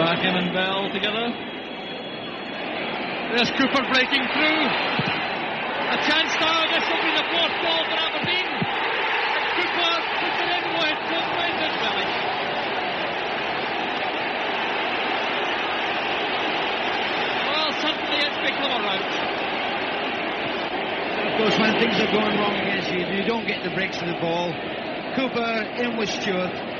Strachan and Bell together. There's Cooper breaking through. A chance now. This will be the fourth goal for Aberdeen. And Cooper puts it in with Brendan Willis. Well, suddenly it's become a rout. Of course, when things are going wrong against you, you don't get the breaks of the ball. Cooper in with Stewart.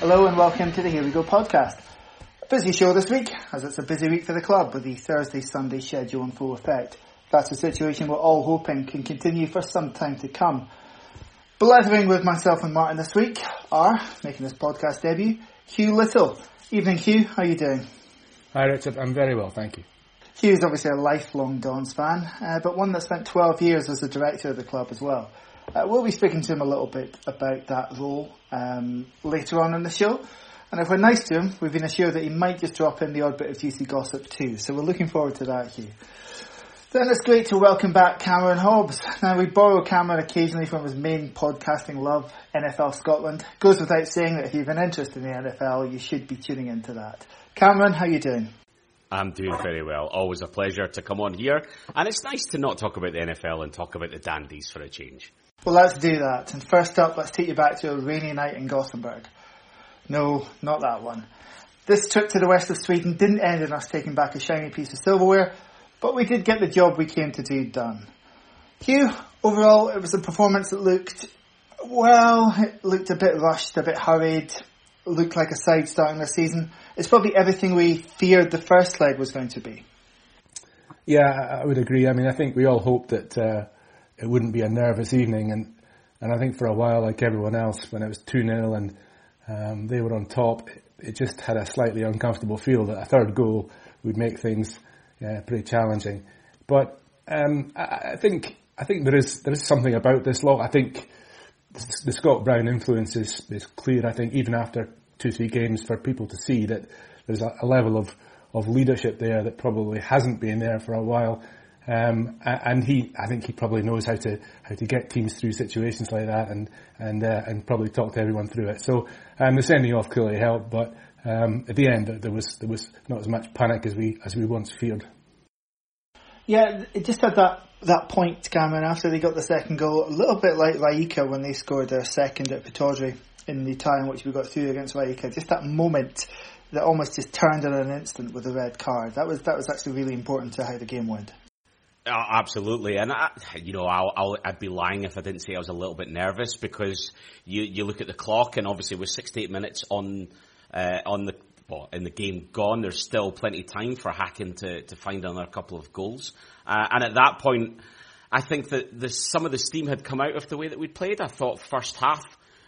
Hello and welcome to the Here We Go podcast. A busy show this week, as it's a busy week for the club with the Thursday Sunday schedule in full effect. That's a situation we're all hoping can continue for some time to come. Blethering with myself and Martin this week are, making this podcast debut, Hugh Little. Evening Hugh, how are you doing? Hi Richard, I'm very well, thank you. Hugh is obviously a lifelong Dons fan, uh, but one that spent 12 years as the director of the club as well. Uh, we'll be speaking to him a little bit about that role um, later on in the show. And if we're nice to him, we've been assured that he might just drop in the odd bit of juicy gossip too. So we're looking forward to that, Hugh. Then it's great to welcome back Cameron Hobbs. Now we borrow Cameron occasionally from his main podcasting love, NFL Scotland. Goes without saying that if you've an interest in the NFL, you should be tuning into that. Cameron, how are you doing? I'm doing very well. Always a pleasure to come on here. And it's nice to not talk about the NFL and talk about the dandies for a change. Well, let's do that. And first up, let's take you back to a rainy night in Gothenburg. No, not that one. This trip to the west of Sweden didn't end in us taking back a shiny piece of silverware, but we did get the job we came to do done. Hugh, overall, it was a performance that looked, well, it looked a bit rushed, a bit hurried, looked like a side starting the season. It's probably everything we feared the first leg was going to be. Yeah, I would agree. I mean, I think we all hoped that uh, it wouldn't be a nervous evening, and and I think for a while, like everyone else, when it was two 0 and um, they were on top, it just had a slightly uncomfortable feel that a third goal would make things uh, pretty challenging. But um, I, I think I think there is there is something about this lot. I think the Scott Brown influence is, is clear. I think even after two three games, for people to see that there's a, a level of of leadership there that probably hasn't been there for a while. Um, and he, I think he probably knows how to how to get teams through situations like that, and and uh, and probably talk to everyone through it. So um, the sending off clearly helped, but um, at the end there was there was not as much panic as we as we once feared. Yeah, it just had that that point, Cameron, after they got the second goal, a little bit like Rijeka when they scored their second at Pittodrie in the tie in which we got through against Rijeka. Just that moment that almost just turned in an instant with a red card. That was that was actually really important to how the game went. Uh, absolutely, and I, you know, I'll, i would be lying if I didn't say I was a little bit nervous because you you look at the clock and obviously with 68 minutes on uh, on the well, in the game gone, there's still plenty of time for Häcken to to find another couple of goals, uh, and at that point, I think that the, some of the steam had come out of the way that we'd played. I thought first half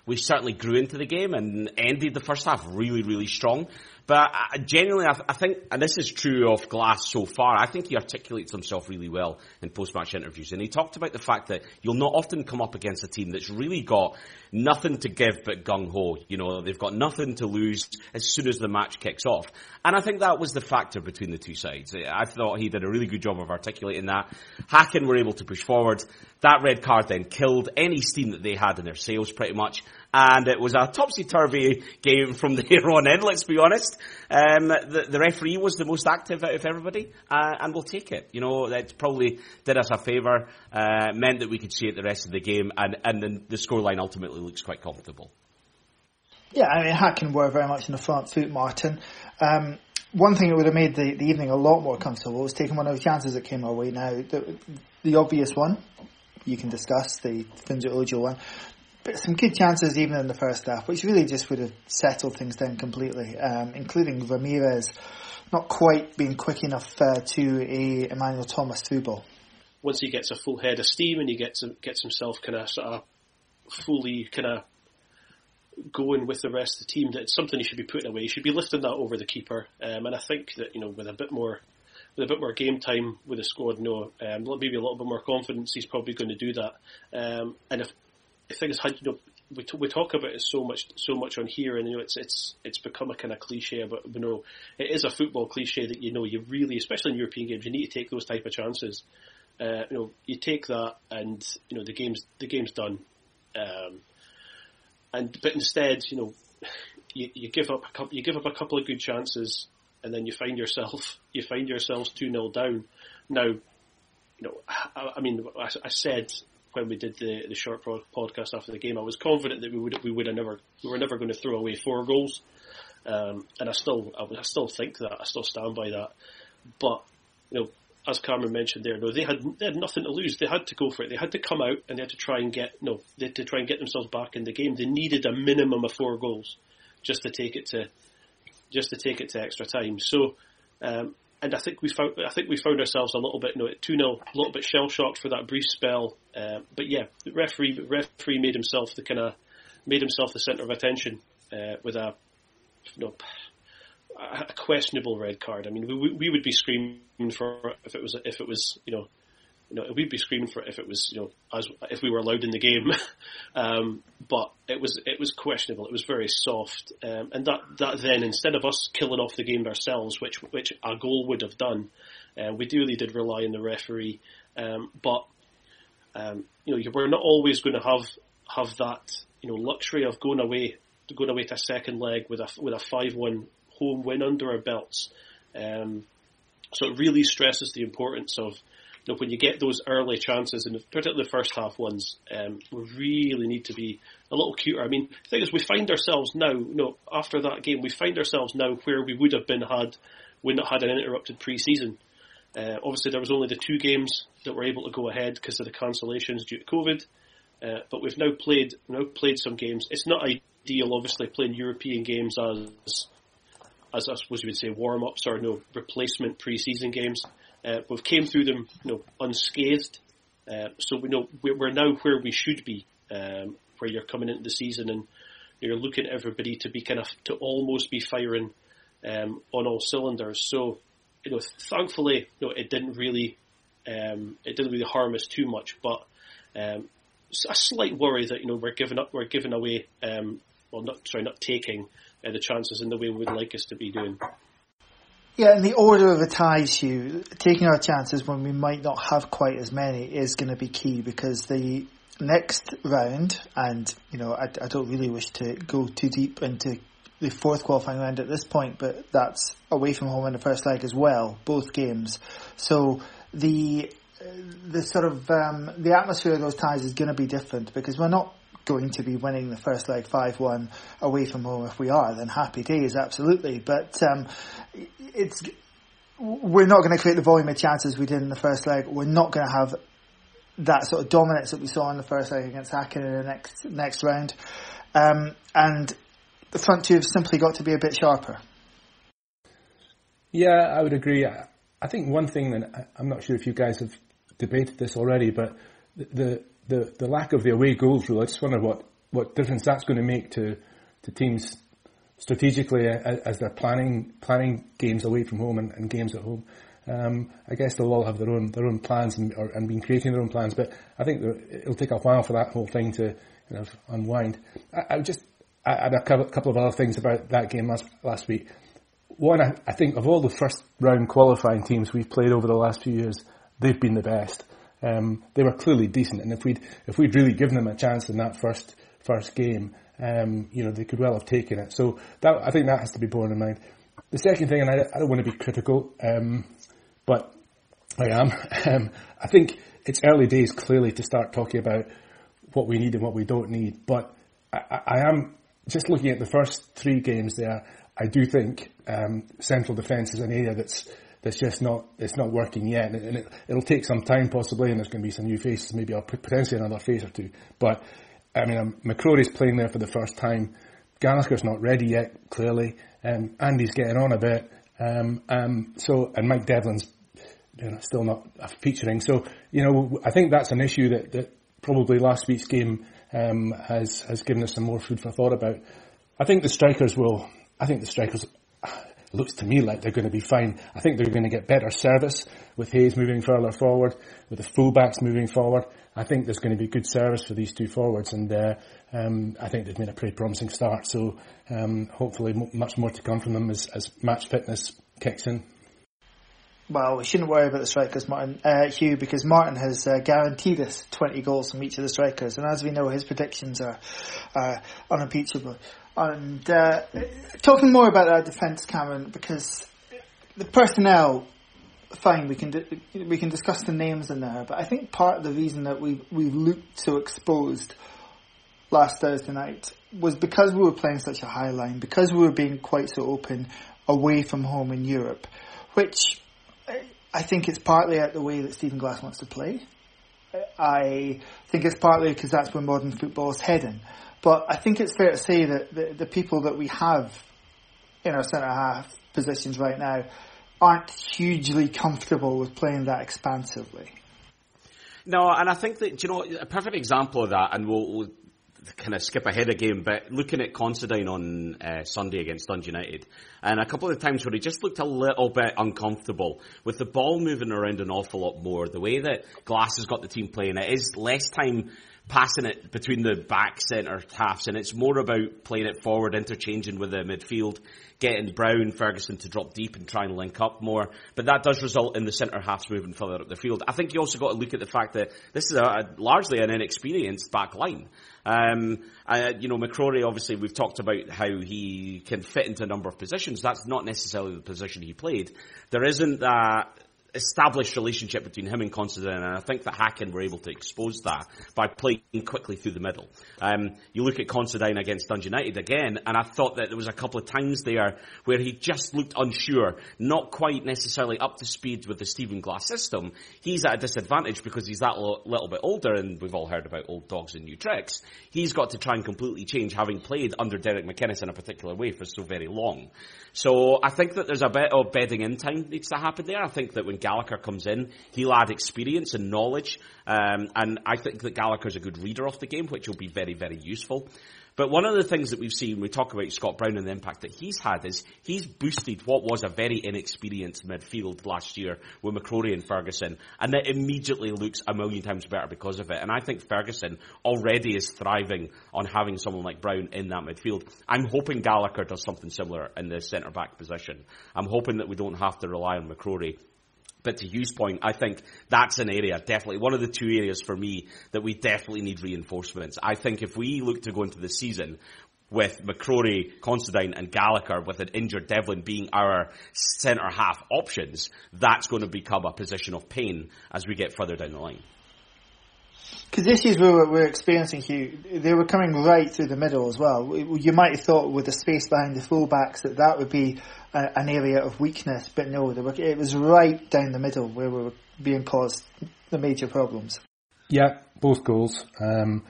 we certainly grew into the game and ended the first half really, really strong. But uh, genuinely, I, I, think, and this is true of Glass so far, I think he articulates himself really well in post-match interviews. And he talked about the fact that you'll not often come up against a team that's really got nothing to give but gung-ho. You know, they've got nothing to lose as soon as the match kicks off. And I think that was the factor between the two sides. I thought he did a really good job of articulating that. Häcken were able to push forward. That red card then killed any steam that they had in their sails pretty much. And it was a topsy-turvy game from there on in, let's be honest. Um, the, the, referee was the most active out of everybody, uh, and we'll take it. You know, that probably did us a favour, uh, meant that we could see it the rest of the game, and, and the, the scoreline ultimately looks quite comfortable. Yeah, I mean, Häcken were very much in the front foot, Martin. Um, one thing that would have made the, the evening a lot more comfortable was taking one of the chances that came our way now. The, the obvious one, you can discuss, the Funso Ojo one. Some good chances even in the first half, which really just would have settled things down completely, um, including Ramirez not quite being quick enough uh, to a Emmanuel Thomas through ball. Once he gets a full head of steam and he gets gets himself kind of sort of fully kind of going with the rest of the team. that's something he should be putting away. He should be lifting that over the keeper. Um, and I think that you know with a bit more with a bit more game time with the squad, you know, um, maybe a little bit more confidence, he's probably going to do that. Um, and if the thing is, you know, we, t- we talk about it so much so much on here, and you know it's it's it's become a kind of cliche, but you know it is a football cliche that you know you really, especially in European games, you need to take those type of chances. Uh, you know, you take that, and you know the game's the game's done. Um, and but instead, you know, you, you give up a couple, you give up a couple of good chances, and then you find yourself you find yourselves two 0 down. Now, you know, I, I mean, I, I, said when we did the the short podcast after the game, I was confident that we would we would have never we were never going to throw away four goals, um, and I still I, I still think that I still stand by that. But you know, as Cameron mentioned there, no, they had they had nothing to lose. They had to go for it. They had to come out and they had to try and get no, they had to try and get themselves back in the game. They needed a minimum of four goals just to take it to just to take it to extra time. So, um, and I think we found I think we found ourselves a little bit, you know, two 0 a little bit shell shocked for that brief spell. Uh, but yeah, the referee referee made himself the kind of made himself the centre of attention uh, with a you know a questionable red card. I mean, we, we would be screaming for if it was if it was you know you know, we'd be screaming for it if it was, you know, as if we were allowed in the game. um, but it was it was questionable. It was very soft, um, and that that then instead of us killing off the game ourselves, which which our goal would have done, uh, we really did rely on the referee. Um, but um, you know, we're not always going to have have that you know luxury of going away going away to a second leg with a with a five one home win under our belts. Um, so it really stresses the importance of know, when you get those early chances, and particularly the first half ones, um, we really need to be a little cuter. I mean, the thing is, we find ourselves now, you know, after that game, we find ourselves now where we would have been had we not had an interrupted pre-season. Uh, obviously, there was only the two games that were able to go ahead because of the cancellations due to COVID. Uh, but we've now played now played some games. It's not ideal, obviously, playing European games as as I suppose you would say warm ups or no replacement pre-season games. Uh, we've came through them, you know, unscathed. Uh, so we know we're now where we should be, um, where you're coming into the season and you're looking at everybody to be kind of to almost be firing um, on all cylinders. So you know, thankfully, you know, it didn't really um, it didn't really harm us too much, but um, a slight worry that you know we're giving up, we're giving away, um, well, not sorry, not taking uh, the chances in the way we would like us to be doing. Yeah, and the order of the ties, Hugh, taking our chances when we might not have quite as many is going to be key because the next round, and you know, I, I don't really wish to go too deep into the fourth qualifying round at this point, but that's away from home in the first leg as well, both games. So the the sort of um, the atmosphere of those ties is going to be different because we're not going to be winning the first leg 5-1 away from home. If we are, then happy days, absolutely. But um, it's we're not going to create the volume of chances we did in the first leg. We're not going to have that sort of dominance that we saw in the first leg against Häcken in the next next round. Um, and the front two have simply got to be a bit sharper. Yeah, I would agree. I think one thing, and I'm not sure if you guys have debated this already, but the the, the lack of the away goals rule, I just wonder what, what difference that's going to make to, to teams strategically as they're planning planning games away from home and, and games at home. Um, I guess they'll all have their own their own plans and, or, and been creating their own plans, but I think it'll take a while for that whole thing to kind of unwind. I, I just I had a couple of other things about that game last last week. One, I, I think of all the first round qualifying teams we've played over the last few years, they've been the best. Um, they were clearly decent, and if we'd if we'd really given them a chance in that first first game, um, you know, they could well have taken it. So that I think that has to be borne in mind. The second thing, and I, I don't want to be critical, um, but I am. Um, I think it's early days clearly to start talking about what we need and what we don't need. But I, I am just looking at the first three games there. I do think um, central defence is an area that's that's just not it's not working yet, and it, will take some time possibly, and there's going to be some new faces, maybe potentially another face or two. But I mean, um, McCrorie's playing there for the first time. Gallagher's not ready yet, clearly. Um, Andy's getting on a bit. Um, um, so, and Mike Devlin's you know, still not featuring. So, you know, I think that's an issue that, that probably last week's game um, has has given us some more food for thought about. I think the strikers will. I think the strikers looks to me like they're going to be fine. I think they're going to get better service with Hayes moving further forward, with the fullbacks moving forward. I think there's going to be good service for these two forwards, and uh, um, I think they've made a pretty promising start. So um, hopefully, m- much more to come from them as, as match fitness kicks in. Well, we shouldn't worry about the strikers, Martin uh, Hugh, because Martin has uh, guaranteed us 20 goals from each of the strikers, and as we know, his predictions are uh, unimpeachable. And uh, talking more about our defence, Cameron, because the personnel, fine, we can di- we can discuss the names in there, but I think part of the reason that we we've looked so exposed last Thursday night was because we were playing such a high line, because we were being quite so open away from home in Europe, which I think it's partly at the way that Stephen Glass wants to play. I think it's partly because that's where modern football is heading. But I think it's fair to say that the, the people that we have in our centre half positions right now aren't hugely comfortable with playing that expansively. No, and I think that, you know, a perfect example of that, and we'll, we'll kind of skip ahead a game, but looking at Considine on uh, Sunday against Dundee United, and a couple of times where he just looked a little bit uncomfortable with the ball moving around an awful lot more. The way that Glass has got the team playing, it is less time passing it between the back centre halves, and it's more about playing it forward, interchanging with the midfield, getting Brown, Ferguson to drop deep and try and link up more. But that does result in the centre halves moving further up the field. I think you also got to look at the fact that this is a, a largely an inexperienced back line. Um, uh, you know, McCrorie, obviously, we've talked about how he can fit into a number of positions. That's not necessarily the position he played. There isn't that established relationship between him and Considine, and I think that Häcken were able to expose that by playing quickly through the middle. Um, you look at Considine against Dundee United again, and I thought that there was a couple of times there where he just looked unsure, not quite necessarily up to speed with the Stephen Glass system. He's at a disadvantage because he's that little bit older, and we've all heard about old dogs and new tricks. He's got to try and completely change, having played under Derek McInnes in a particular way for so very long. So I think that there's a bit of bedding in time needs to happen there. I think that when Gallagher comes in, he'll add experience and knowledge, um, and I think that Gallagher's a good reader of the game, which will be very, very useful. But one of the things that we've seen, we talk about Scott Brown and the impact that he's had, is he's boosted what was a very inexperienced midfield last year with McCrorie and Ferguson, and it immediately looks a million times better because of it. And I think Ferguson already is thriving on having someone like Brown in that midfield. I'm hoping Gallagher does something similar in the centre back position. I'm hoping that we don't have to rely on McCrorie but to Hugh's point, I think that's an area, definitely, one of the two areas for me that we definitely need reinforcements. I think if we look to go into the season with McCrorie, Considine and Gallagher with an injured Devlin being our centre half options, that's going to become a position of pain as we get further down the line. Because issues we were, we were experiencing, Hugh, they were coming right through the middle as well. You might have thought with the space behind the fullbacks that that would be a, an area of weakness, but no, were, it was right down the middle where we were being caused the major problems. Yeah, both goals. Um,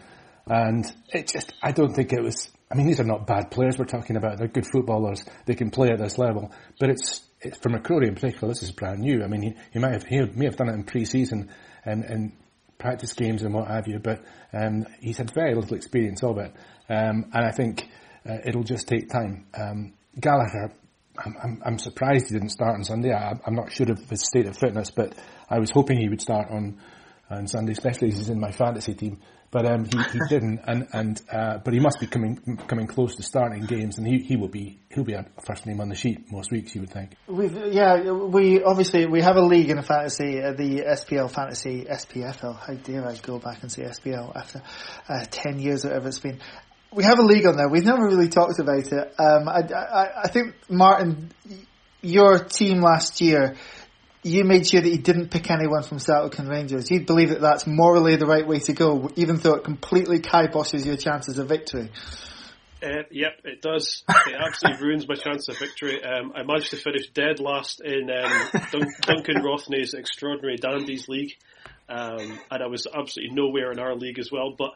and it just, I don't think it was, I mean, these are not bad players we're talking about. They're good footballers. They can play at this level. But it's, it's for McCrorie in particular, this is brand new. I mean, he, he might have, he may have done it in pre-season and, and practice games and what have you, but um, he's had very little experience of it. Um, and I think uh, it'll just take time. Um, Gallagher, I'm, I'm, I'm, surprised he didn't start on Sunday. I, am not sure of his state of fitness, but I was hoping he would start on on Sunday, especially as he's in my fantasy team. But um, he, he didn't, and and uh, but he must be coming coming close to starting games, and he, he will be he'll be a first name on the sheet most weeks, you would think. We've yeah, we obviously we have a league in a fantasy, uh, the SPL fantasy SPFL. How dare I go back and say SPL after uh, ten years, or whatever it's been. We have a league on there. We've never really talked about it. Um, I, I, I think Martin, your team last year you made sure that you didn't pick anyone from and Rangers. You believe that that's morally the right way to go, even though it completely kiboshes your chances of victory. Uh, yep, it does. It absolutely ruins my chance of victory. Um, I managed to finish dead last in um, Dun- Duncan Rothney's Extraordinary Dandies League, um, and I was absolutely nowhere in our league as well. But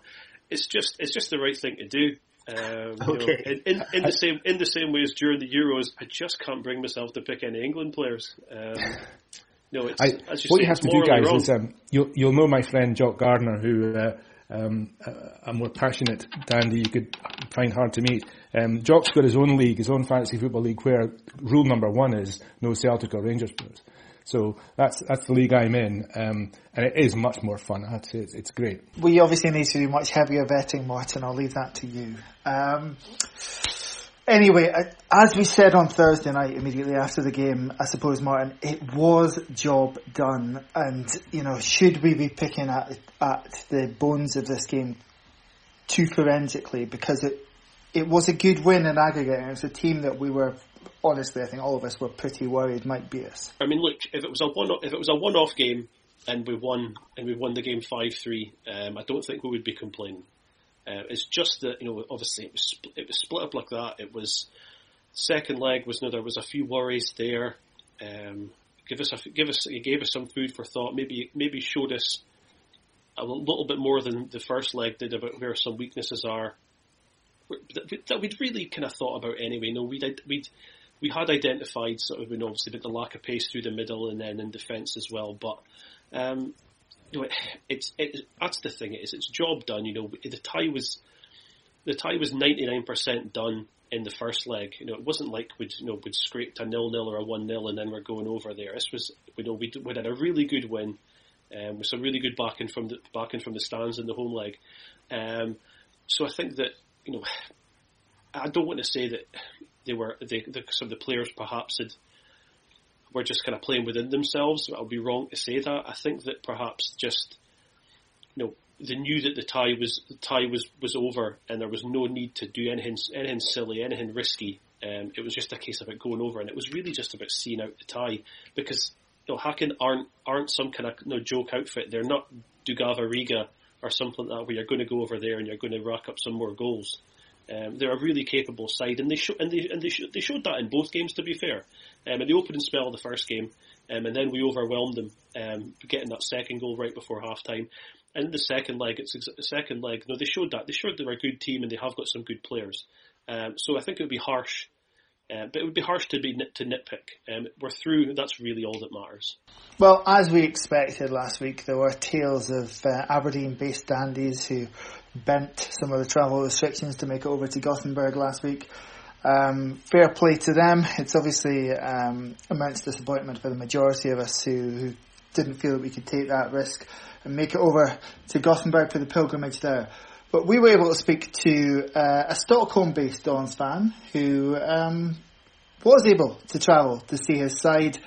it's just it's just the right thing to do. Um, okay. Know, in, in, in, the same in the same way as during the Euros, I just can't bring myself to pick any England players. Um, no, it's, I, you what say, you have to do, guys, wrong. is um, you'll you'll know my friend Jock Gardner, who uh, um, a, a, more passionate dandy you could find hard to meet. Um, Jock's got his own league, his own fantasy football league, where rule number one is no Celtic or Rangers players. So that's that's the league I'm in, um, and it is much more fun. I'd say it's, it's, great. We obviously need to do much heavier vetting, Martin. I'll leave that to you. Um, Anyway, as we said on Thursday night, immediately after the game, I suppose, Martin, it was job done. And, you know, should we be picking at, at the bones of this game too forensically? Because it, it was a good win in aggregate. And it was a team that we were, honestly, I think all of us were pretty worried might beat us. I mean, look, if it was a one, if it was a one-off game and we won, and we won the game 5-3, um, I don't think we would be complaining. Uh, it's just that you know, obviously it was it was split up like that. It was second leg was you know, there was a few worries there. Um, give us a, give us gave us some food for thought. Maybe maybe showed us a little bit more than the first leg did about where some weaknesses are that we'd really kind of thought about anyway. Know, we'd we'd we had identified sort of, you know, obviously, the lack of pace through the middle and then in defence as well. But um, you know, it's it, that's the thing. It is it's job done. You know, the tie was the tie was ninety nine percent done in the first leg. You know, it wasn't like we'd you know we'd scraped a nil nil or a one nil and then we're going over there. This was you know we we had a really good win. Um, with some really good backing from the backing from the stands in the home leg, um, so I think that you know I don't want to say that they were they, the, some of the players perhaps had were just kind of playing within themselves. I'll be wrong to say that. I think that perhaps just you know they knew that the tie was the tie was, was over and there was no need to do anything anything silly, anything risky. Um, it was just a case of it going over, and it was really just about seeing out the tie because you know Häcken aren't aren't some kind of you know, joke outfit. They're not Daugava Riga or something like that where you're going to go over there and you're going to rack up some more goals. Um, they're a really capable side, and they show, and they and they, sh- they showed that in both games. To be fair, um, in the opening spell of the first game, um, and then we overwhelmed them, um, getting that second goal right before half time. And the second leg, it's ex- second leg. No, they showed that they showed they're a good team and they have got some good players. Um, so I think it would be harsh uh, but it would be harsh to be nit- to nitpick. Um, we're through. That's really all that matters. Well, as we expected last week, there were tales of uh, Aberdeen-based dandies who bent some of the travel restrictions to make it over to Gothenburg last week. Um, fair play to them. It's obviously um, immense disappointment for the majority of us who, who didn't feel that we could take that risk and make it over to Gothenburg for the pilgrimage there. But we were able to speak to uh, a Stockholm-based Dons fan who um, was able to travel to see his side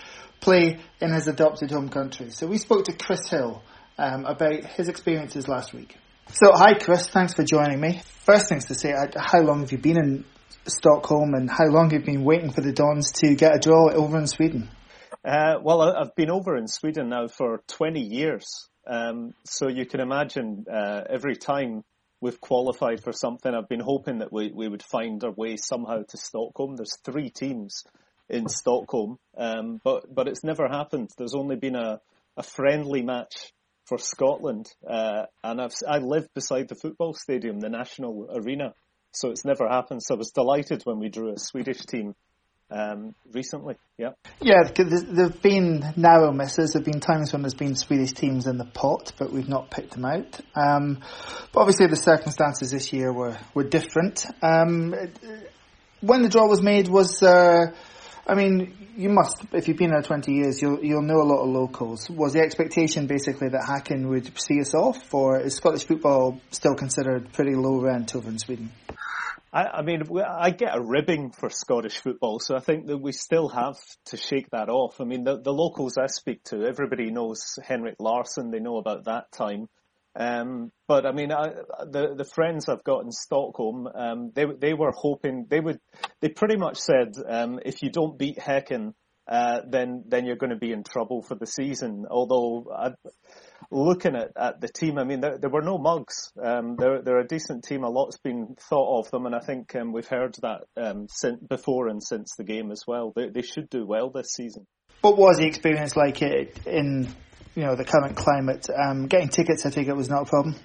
play in his adopted home country. So we spoke to Chris Hill um, about his experiences last week. So hi Chris, thanks for joining me. First things to say, how long have you been in Stockholm and how long have you been waiting for the Dons to get a draw over in Sweden? Uh, well, I've been over in Sweden now for 20 years. Um, so you can imagine uh, every time we've qualified for something. I've been hoping that we, we would find our way somehow to Stockholm. There's three teams in Stockholm, um, but but it's never happened. There's only been a, a friendly match for Scotland, uh, and I've I live beside the football stadium, the National Arena, so it's never happened. So I was delighted when we drew a Swedish team um, recently. Yeah. Yeah, there've been narrow misses. There've been times when there's been Swedish teams in the pot, but we've not picked them out. Um, but obviously the circumstances this year were, were different. Um, when the draw was made, was, uh, I mean, you must, if you've been there 20 years, you'll, you'll know a lot of locals. Was the expectation basically that Häcken would see us off, or is Scottish football still considered pretty low rent over in Sweden? I, I, mean, I get a ribbing for Scottish football, so I think that we still have to shake that off. I mean, the, the locals I speak to, everybody knows Henrik Larsson. They know about that time. Um, but I mean, I, the the friends I've got in Stockholm, um, they they were hoping they would. They pretty much said, um, if you don't beat Häcken, uh, then then you're going to be in trouble for the season. Although I, looking at, at the team, I mean, there, there were no mugs. Um, they're, they're a decent team. A lot's been thought of them, and I think um, we've heard that um, since, before and since the game as well. They, they should do well this season. What was the experience like in you know the current climate? Um, getting tickets, I think it was not a problem.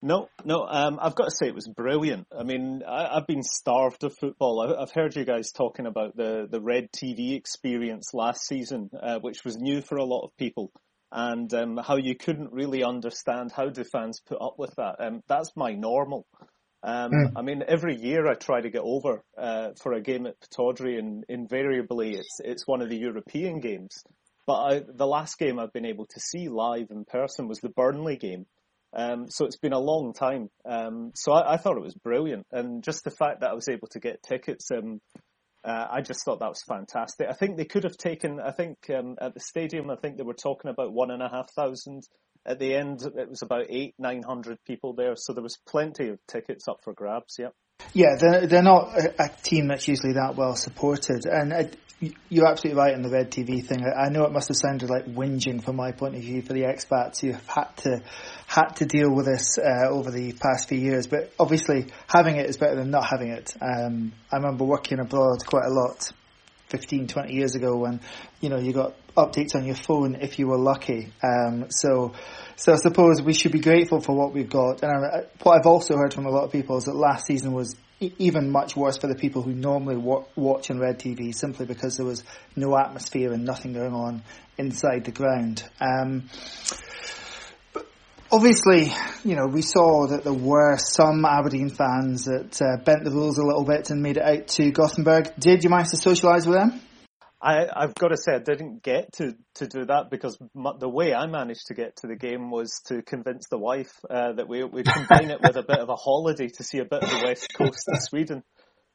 No, no. Um, I've got to say it was brilliant. I mean, I, have been starved of football. I, have heard you guys talking about the the Red TV experience last season, uh, which was new for a lot of people. And um, how you couldn't really understand how do fans put up with that. Um, that's my normal. Um, mm. I mean, every year I try to get over uh, for a game at Pittodrie, and invariably it's it's one of the European games. But I, the last game I've been able to see live in person was the Burnley game. Um, so it's been a long time. Um, so I, I, thought it was brilliant, and just the fact that I was able to get tickets, um, uh, I just thought that was fantastic. I think they could have taken. I think um, at the stadium, I think they were talking about one and a half thousand at the end, it was about eight, nine hundred people there, so there was plenty of tickets up for grabs. Yep. Yeah, they're they're not a, a team that's usually that well supported, and I, you're absolutely right on the red TV thing. I, I know it must have sounded like whinging from my point of view for the expats who have had to had to deal with this uh, over the past few years, but obviously having it is better than not having it. Um, I remember working abroad quite a lot 15, 20 years ago when, you know, you got updates on your phone if you were lucky. Um, so, so I suppose we should be grateful for what we've got. And I, what I've also heard from a lot of people is that last season was even much worse for the people who normally wa- watch on Red TV simply because there was no atmosphere and nothing going on inside the ground. Um, obviously, you know, we saw that there were some Aberdeen fans that uh, bent the rules a little bit and made it out to Gothenburg. Did you manage to socialise with them? I, have got to say, I didn't get to, to do that because the way I managed to get to the game was to convince the wife uh, that we we combine it with a bit of a holiday to see a bit of the west coast of Sweden.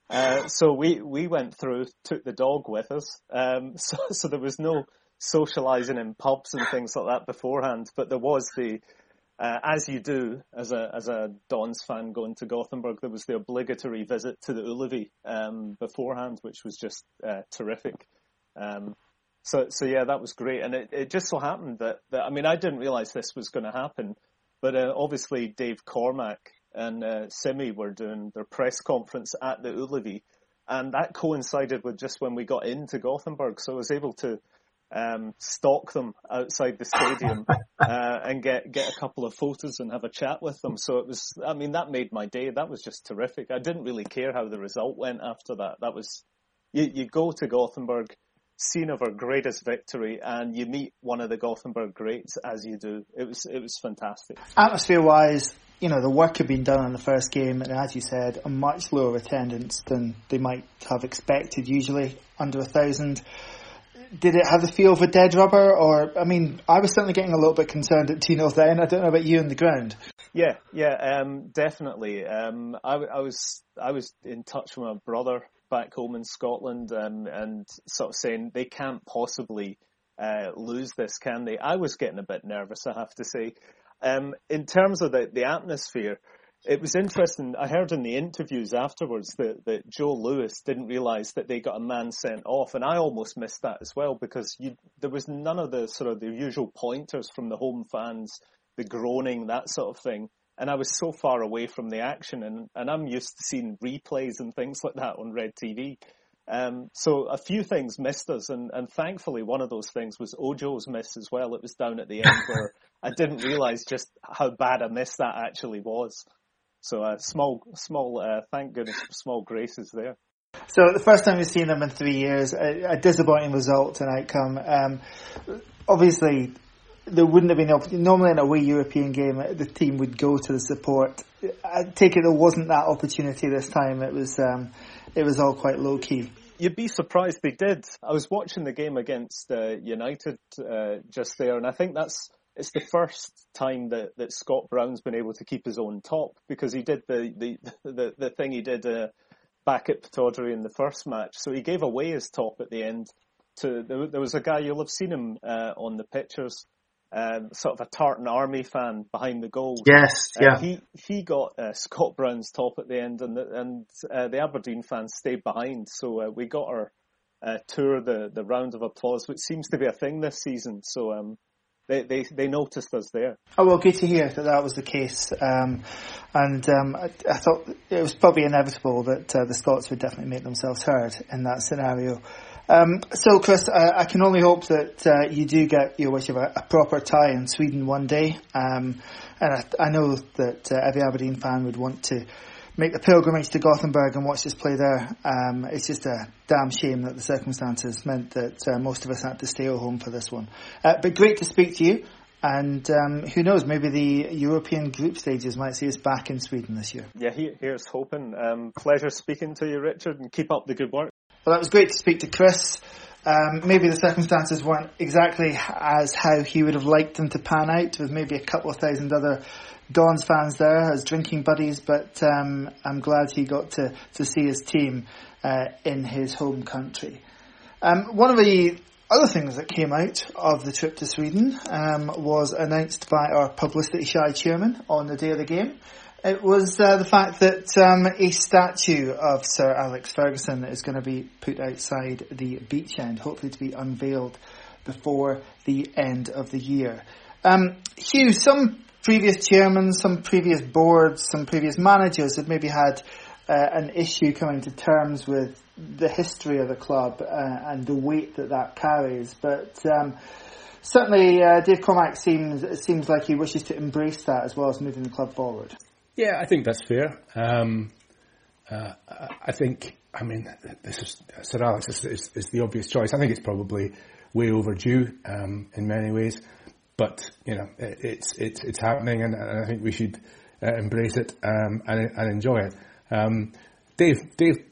Uh, so we, we went through, took the dog with us. Um, so, so there was no socialising in pubs and things like that beforehand, but there was the uh, as you do as a as a Dons fan going to Gothenburg, there was the obligatory visit to the Ullevi um, beforehand, which was just uh, terrific. Um, so so yeah, that was great, and it, it just so happened that, that I mean I didn't realise this was going to happen, but uh, obviously Dave Cormack and uh, Simi were doing their press conference at the Ullevi, and that coincided with just when we got into Gothenburg, so I was able to um, stalk them outside the stadium uh, and get get a couple of photos and have a chat with them. So it was, I mean, that made my day. That was just terrific. I didn't really care how the result went after that. That was, you, you go to Gothenburg, scene of our greatest victory, and you meet one of the Gothenburg greats as you do. It was it was fantastic. Atmosphere wise, you know, the work had been done on the first game, and as you said, a much lower attendance than they might have expected. Usually under a thousand did it have the feel of a dead rubber? Or, I mean, I was certainly getting a little bit concerned at Tino's then. I don't know about you on the ground. Yeah, yeah, um, definitely. Um, I, I, was I was in touch with my brother back home in Scotland, um, and sort of saying they can't possibly uh, lose this, can they? I was getting a bit nervous, I have to say. Um, in terms of the, the atmosphere, it was interesting. I heard in the interviews afterwards that, that Joe Lewis didn't realise that they got a man sent off, and I almost missed that as well because you, there was none of the sort of the usual pointers from the home fans, the groaning, that sort of thing. And I was so far away from the action, and, and I'm used to seeing replays and things like that on Red TV. Um, so a few things missed us, and, and thankfully one of those things was Ojo's miss as well. It was down at the end where I didn't realise just how bad a miss that actually was. So uh, small, small. Uh, thank goodness for small graces there. So the first time we've seen them in three years, a, a disappointing result and outcome. Um, obviously, there wouldn't have been normally in a away European game, the team would go to the support. I take it there wasn't that opportunity this time. It was um, it was all quite low key. You'd be surprised they did. I was watching the game against uh, United uh, just there, and I think that's it's the first time that, that Scott Brown's been able to keep his own top because he did the the the, the thing he did uh, back at Pittodrie in the first match. So he gave away his top at the end. To there, there was a guy you'll have seen him uh, on the pictures, um, sort of a Tartan Army fan behind the goal. Yes, uh, yeah. he he got uh, Scott Brown's top at the end, and the, and uh, the Aberdeen fans stayed behind. So uh, we got our tour, the the round of applause, which seems to be a thing this season. So um, they, they, they noticed us there. Oh well, good to hear that that was the case. Um, and um, I, I, thought it was probably inevitable that uh, the Scots would definitely make themselves heard in that scenario. Um, so, Chris, I can only hope that uh, you do get your wish of a, a, proper tie in Sweden one day. Um, and I, I, know that uh, every Aberdeen fan would want to make the pilgrimage to Gothenburg and watch this play there. Um, it's just a damn shame that the circumstances meant that uh, most of us had to stay at home for this one. Uh, but great to speak to you. And um, who knows, maybe the European group stages might see us back in Sweden this year. Yeah, here's hoping. Um, pleasure speaking to you, Richard, and keep up the good work. Well, that was great to speak to Chris. Um, maybe the circumstances weren't exactly as how he would have liked them to pan out, with maybe a couple of thousand other Dons fans there as drinking buddies, but um, I'm glad he got to, to see his team uh, in his home country. Um, one of the other things that came out of the trip to Sweden um, was announced by our publicity shy chairman on the day of the game. It was uh, the fact that um, a statue of Sir Alex Ferguson is going to be put outside the beach end, hopefully to be unveiled before the end of the year. Um, Hugh, some previous chairmen, some previous boards, some previous managers have maybe had uh, an issue coming to terms with the history of the club uh, and the weight that that carries. But um, certainly, uh, Dave Cormack seems seems like he wishes to embrace that as well as moving the club forward. Yeah, I think that's fair. Um, uh, I think, I mean, this is Sir Alex is, is, is, the obvious choice. I think it's probably way overdue um, in many ways. But you know, it's it's it's happening, and, and I think we should uh, embrace it um, and, and enjoy it. Um, Dave, Dave,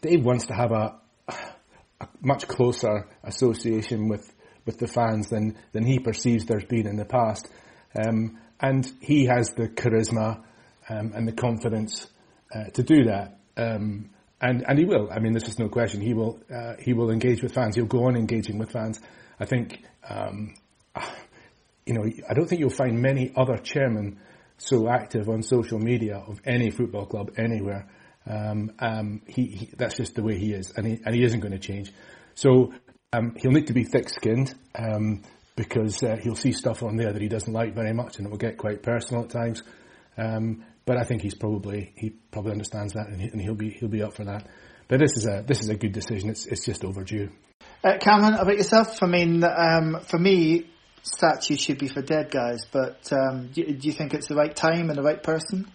Dave wants to have a, a, much closer association with, with the fans than than he perceives there's been in the past, um, and he has the charisma um, and the confidence uh, to do that. Um, and and he will. I mean, this is no question. He will. Uh, he will engage with fans. He'll go on engaging with fans. I think um, you know, I don't think you'll find many other chairmen so active on social media of any football club anywhere. Um, um, he, he, that's just the way he is, and he, and he isn't going to change. So um, he'll need to be thick-skinned um, because uh, he'll see stuff on there that he doesn't like very much, and it will get quite personal at times. Um, but I think he's probably he probably understands that, and, he, will be he'll be up for that. But this is a this is a good decision. It's it's just overdue. Uh, Cameron, about yourself? I mean, um, for me, statue should be for dead guys, but um, do, do, you think it's the right time and the right person?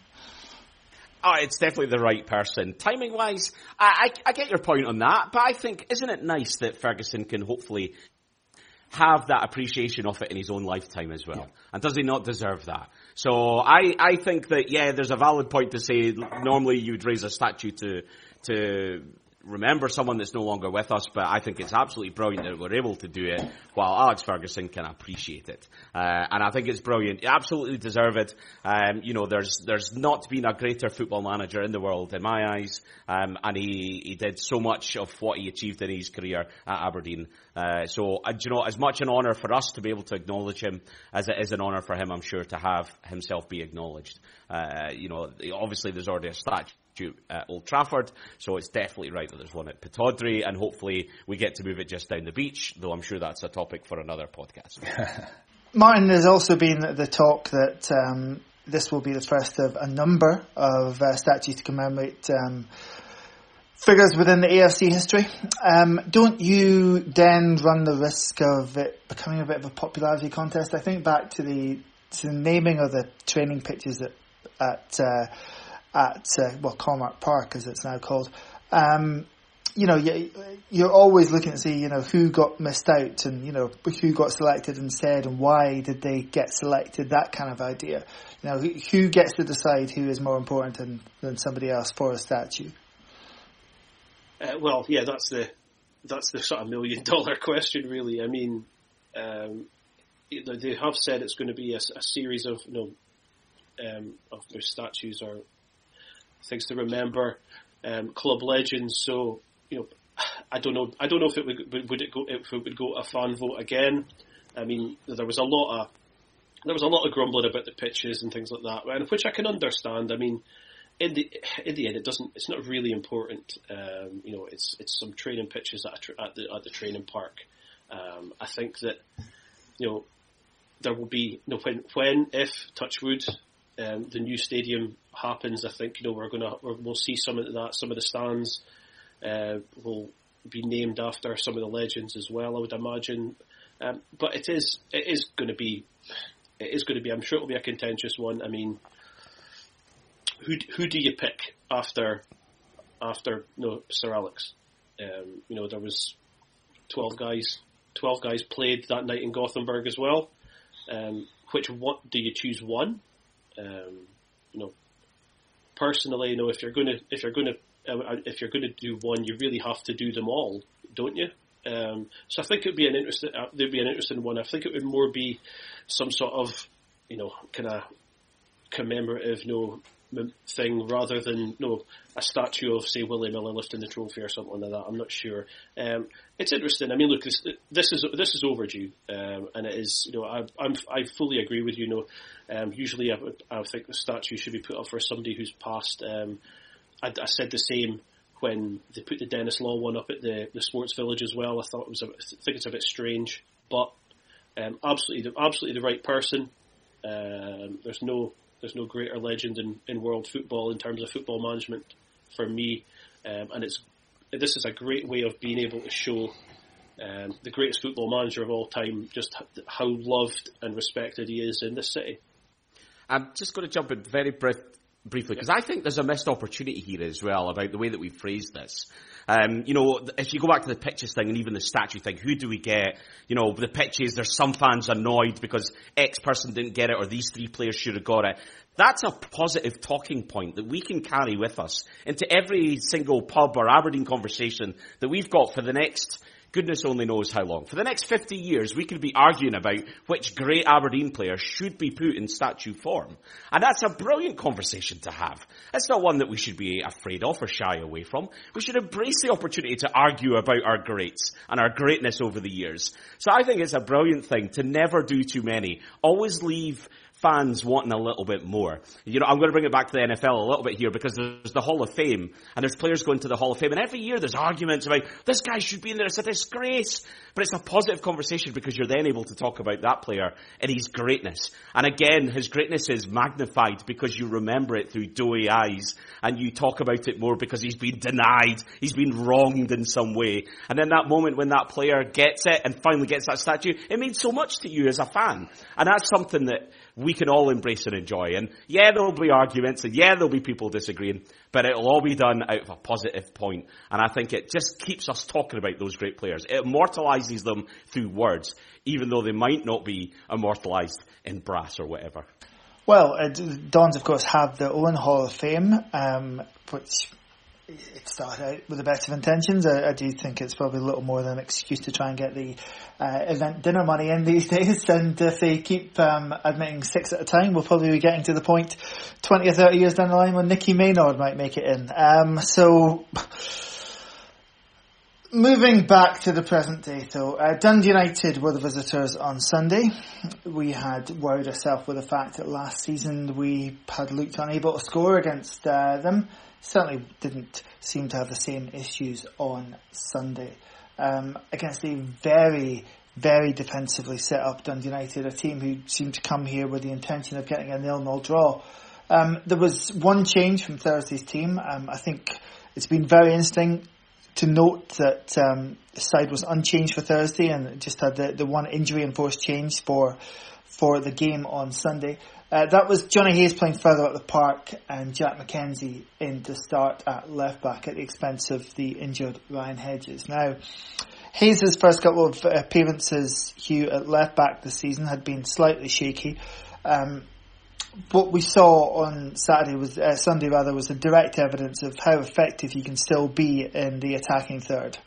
Oh, it's definitely the right person. Timing wise, I, I, I get your point on that, but I think, isn't it nice that Ferguson can hopefully have that appreciation of it in his own lifetime as well? Yeah. And does he not deserve that? So I, I think that, yeah, there's a valid point to say normally you'd raise a statue to, to remember someone that's no longer with us, but I think it's absolutely brilliant that we're able to do it while Alex Ferguson can appreciate it. Uh, and I think it's brilliant. You absolutely deserve it. Um, you know, there's, there's not been a greater football manager in the world in my eyes. Um, and he, he did so much of what he achieved in his career at Aberdeen. Uh, so, uh, you know, as much an honour for us to be able to acknowledge him as it is an honour for him, I'm sure, to have himself be acknowledged. Uh, you know, obviously there's already a statue at Old Trafford, so it's definitely right that there's one at Pittodrie, and hopefully we get to move it just down the beach, though I'm sure that's a topic for another podcast. Martin, there's also been the talk that um, this will be the first of a number of uh, statues to commemorate um, figures within the AFC history. Um, don't you then run the risk of it becoming a bit of a popularity contest? I think back to the to the naming of the training pitches at at uh, at uh, well Cormack Park as it's now called. Um, you know, you're always looking to see, you know, who got missed out and, you know, who got selected instead and why did they get selected, that kind of idea. You know, who gets to decide who is more important than, than somebody else for a statue? Uh, well, yeah, that's the, that's the sort of million dollar question, really. I mean, um, they have said it's going to be a, a series of, you know, um, of their statues or things to remember, um, club legends. So you know, I don't know. I don't know if it would would it go if it would go a fan vote again. I mean, there was a lot of there was a lot of grumbling about the pitches and things like that, and which I can understand. I mean, in the in the end, it doesn't. It's not really important. Um, you know, it's it's some training pitches at, at the at the training park. Um, I think that you know there will be you know when when if Touchwood um, the new stadium happens, I think you know we're gonna we'll see some of that. Some of the stands uh, will be named after some of the legends as well. I would imagine, um, but it is it is going to be it is going to be. I'm sure it will be a contentious one. I mean, who who do you pick after after you know, Sir Alex? Um, you know, there was twelve guys. Twelve guys played that night in Gothenburg as well. Um, which what do you choose one? Um, you know, personally, you know, if you're going to if you're going to uh, if you're going to do one, you really have to do them all, don't you? Um, so I think it would be an interesting uh, there'd be an interesting one. I think it would more be some sort of you know kind of commemorative, you know, thing rather than know a statue of say Willie Miller lifting the trophy or something like that. I'm not sure. Um, it's interesting. I mean, look, this, this is this is overdue, um, and it is. You know, I, I'm I fully agree with you. you know, um, usually I, I think the statue should be put up for somebody who's passed. Um, I, I said the same when they put the Denis Law one up at the, the Sports Village as well. I thought it was, a, I think it's a bit strange, but um, absolutely, the, absolutely the right person. Um, there's no, there's no greater legend in, in world football in terms of football management for me, um, and it's, this is a great way of being able to show um, the greatest football manager of all time, just how loved and respected he is in this city. I'm just going to jump in very brief, briefly, because I think there's a missed opportunity here as well about the way that we phrase this. Um, you know, if you go back to the pitches thing and even the statue thing, who do we get? You know, the pitches, there's some fans annoyed because X person didn't get it or these three players should have got it. That's a positive talking point that we can carry with us into every single pub or Aberdeen conversation that we've got for the next goodness only knows how long. For the next 50 years, we could be arguing about which great Aberdeen player should be put in statue form. And that's a brilliant conversation to have. It's not one that we should be afraid of or shy away from. We should embrace the opportunity to argue about our greats and our greatness over the years. So I think it's a brilliant thing to never do too many. Always leave fans wanting a little bit more. You know, I'm going to bring it back to the NFL a little bit here because there's the Hall of Fame and there's players going to the Hall of Fame and every year there's arguments about this guy should be in there. It's a disgrace. But it's a positive conversation because you're then able to talk about that player and his greatness. And again, his greatness is magnified because you remember it through doughy eyes and you talk about it more because he's been denied. He's been wronged in some way. And then that moment when that player gets it and finally gets that statue, it means so much to you as a fan. And that's something that we can all embrace and enjoy. And yeah, there will be arguments and yeah, there'll be people disagreeing, but it'll all be done out of a positive point. And I think it just keeps us talking about those great players. It immortalizes them through words, even though they might not be immortalized in brass or whatever. Well, uh, Dons, of course, have their own Hall of Fame, um, which it started out with the best of intentions. I, I, do think it's probably a little more than an excuse to try and get the uh, event dinner money in these days. And if they keep um, admitting six at a time, we'll probably be getting to the point 20 or 30 years down the line when Nicky Maynard might make it in. Um, so, moving back to the present day, though, uh, Dundee United were the visitors on Sunday. We had worried ourselves with the fact that last season we had looked unable to score against uh, them certainly didn't seem to have the same issues on Sunday. Um, against a very, very defensively set up Dundee United, a team who seemed to come here with the intention of getting a nil-nil draw. Um, there was one change from Thursday's team. Um, I think it's been very interesting to note that um, the side was unchanged for Thursday and just had the, the one injury enforced change for for the game on Sunday. Uh, that was Jonny Hayes playing further up the park and Jack McKenzie in to start at left back at the expense of the injured Ryan Hedges. Now, Hayes' first couple of appearances, Hugh, at left back this season had been slightly shaky. Um, what we saw on Saturday was uh, Sunday rather was a direct evidence of how effective you can still be in the attacking third.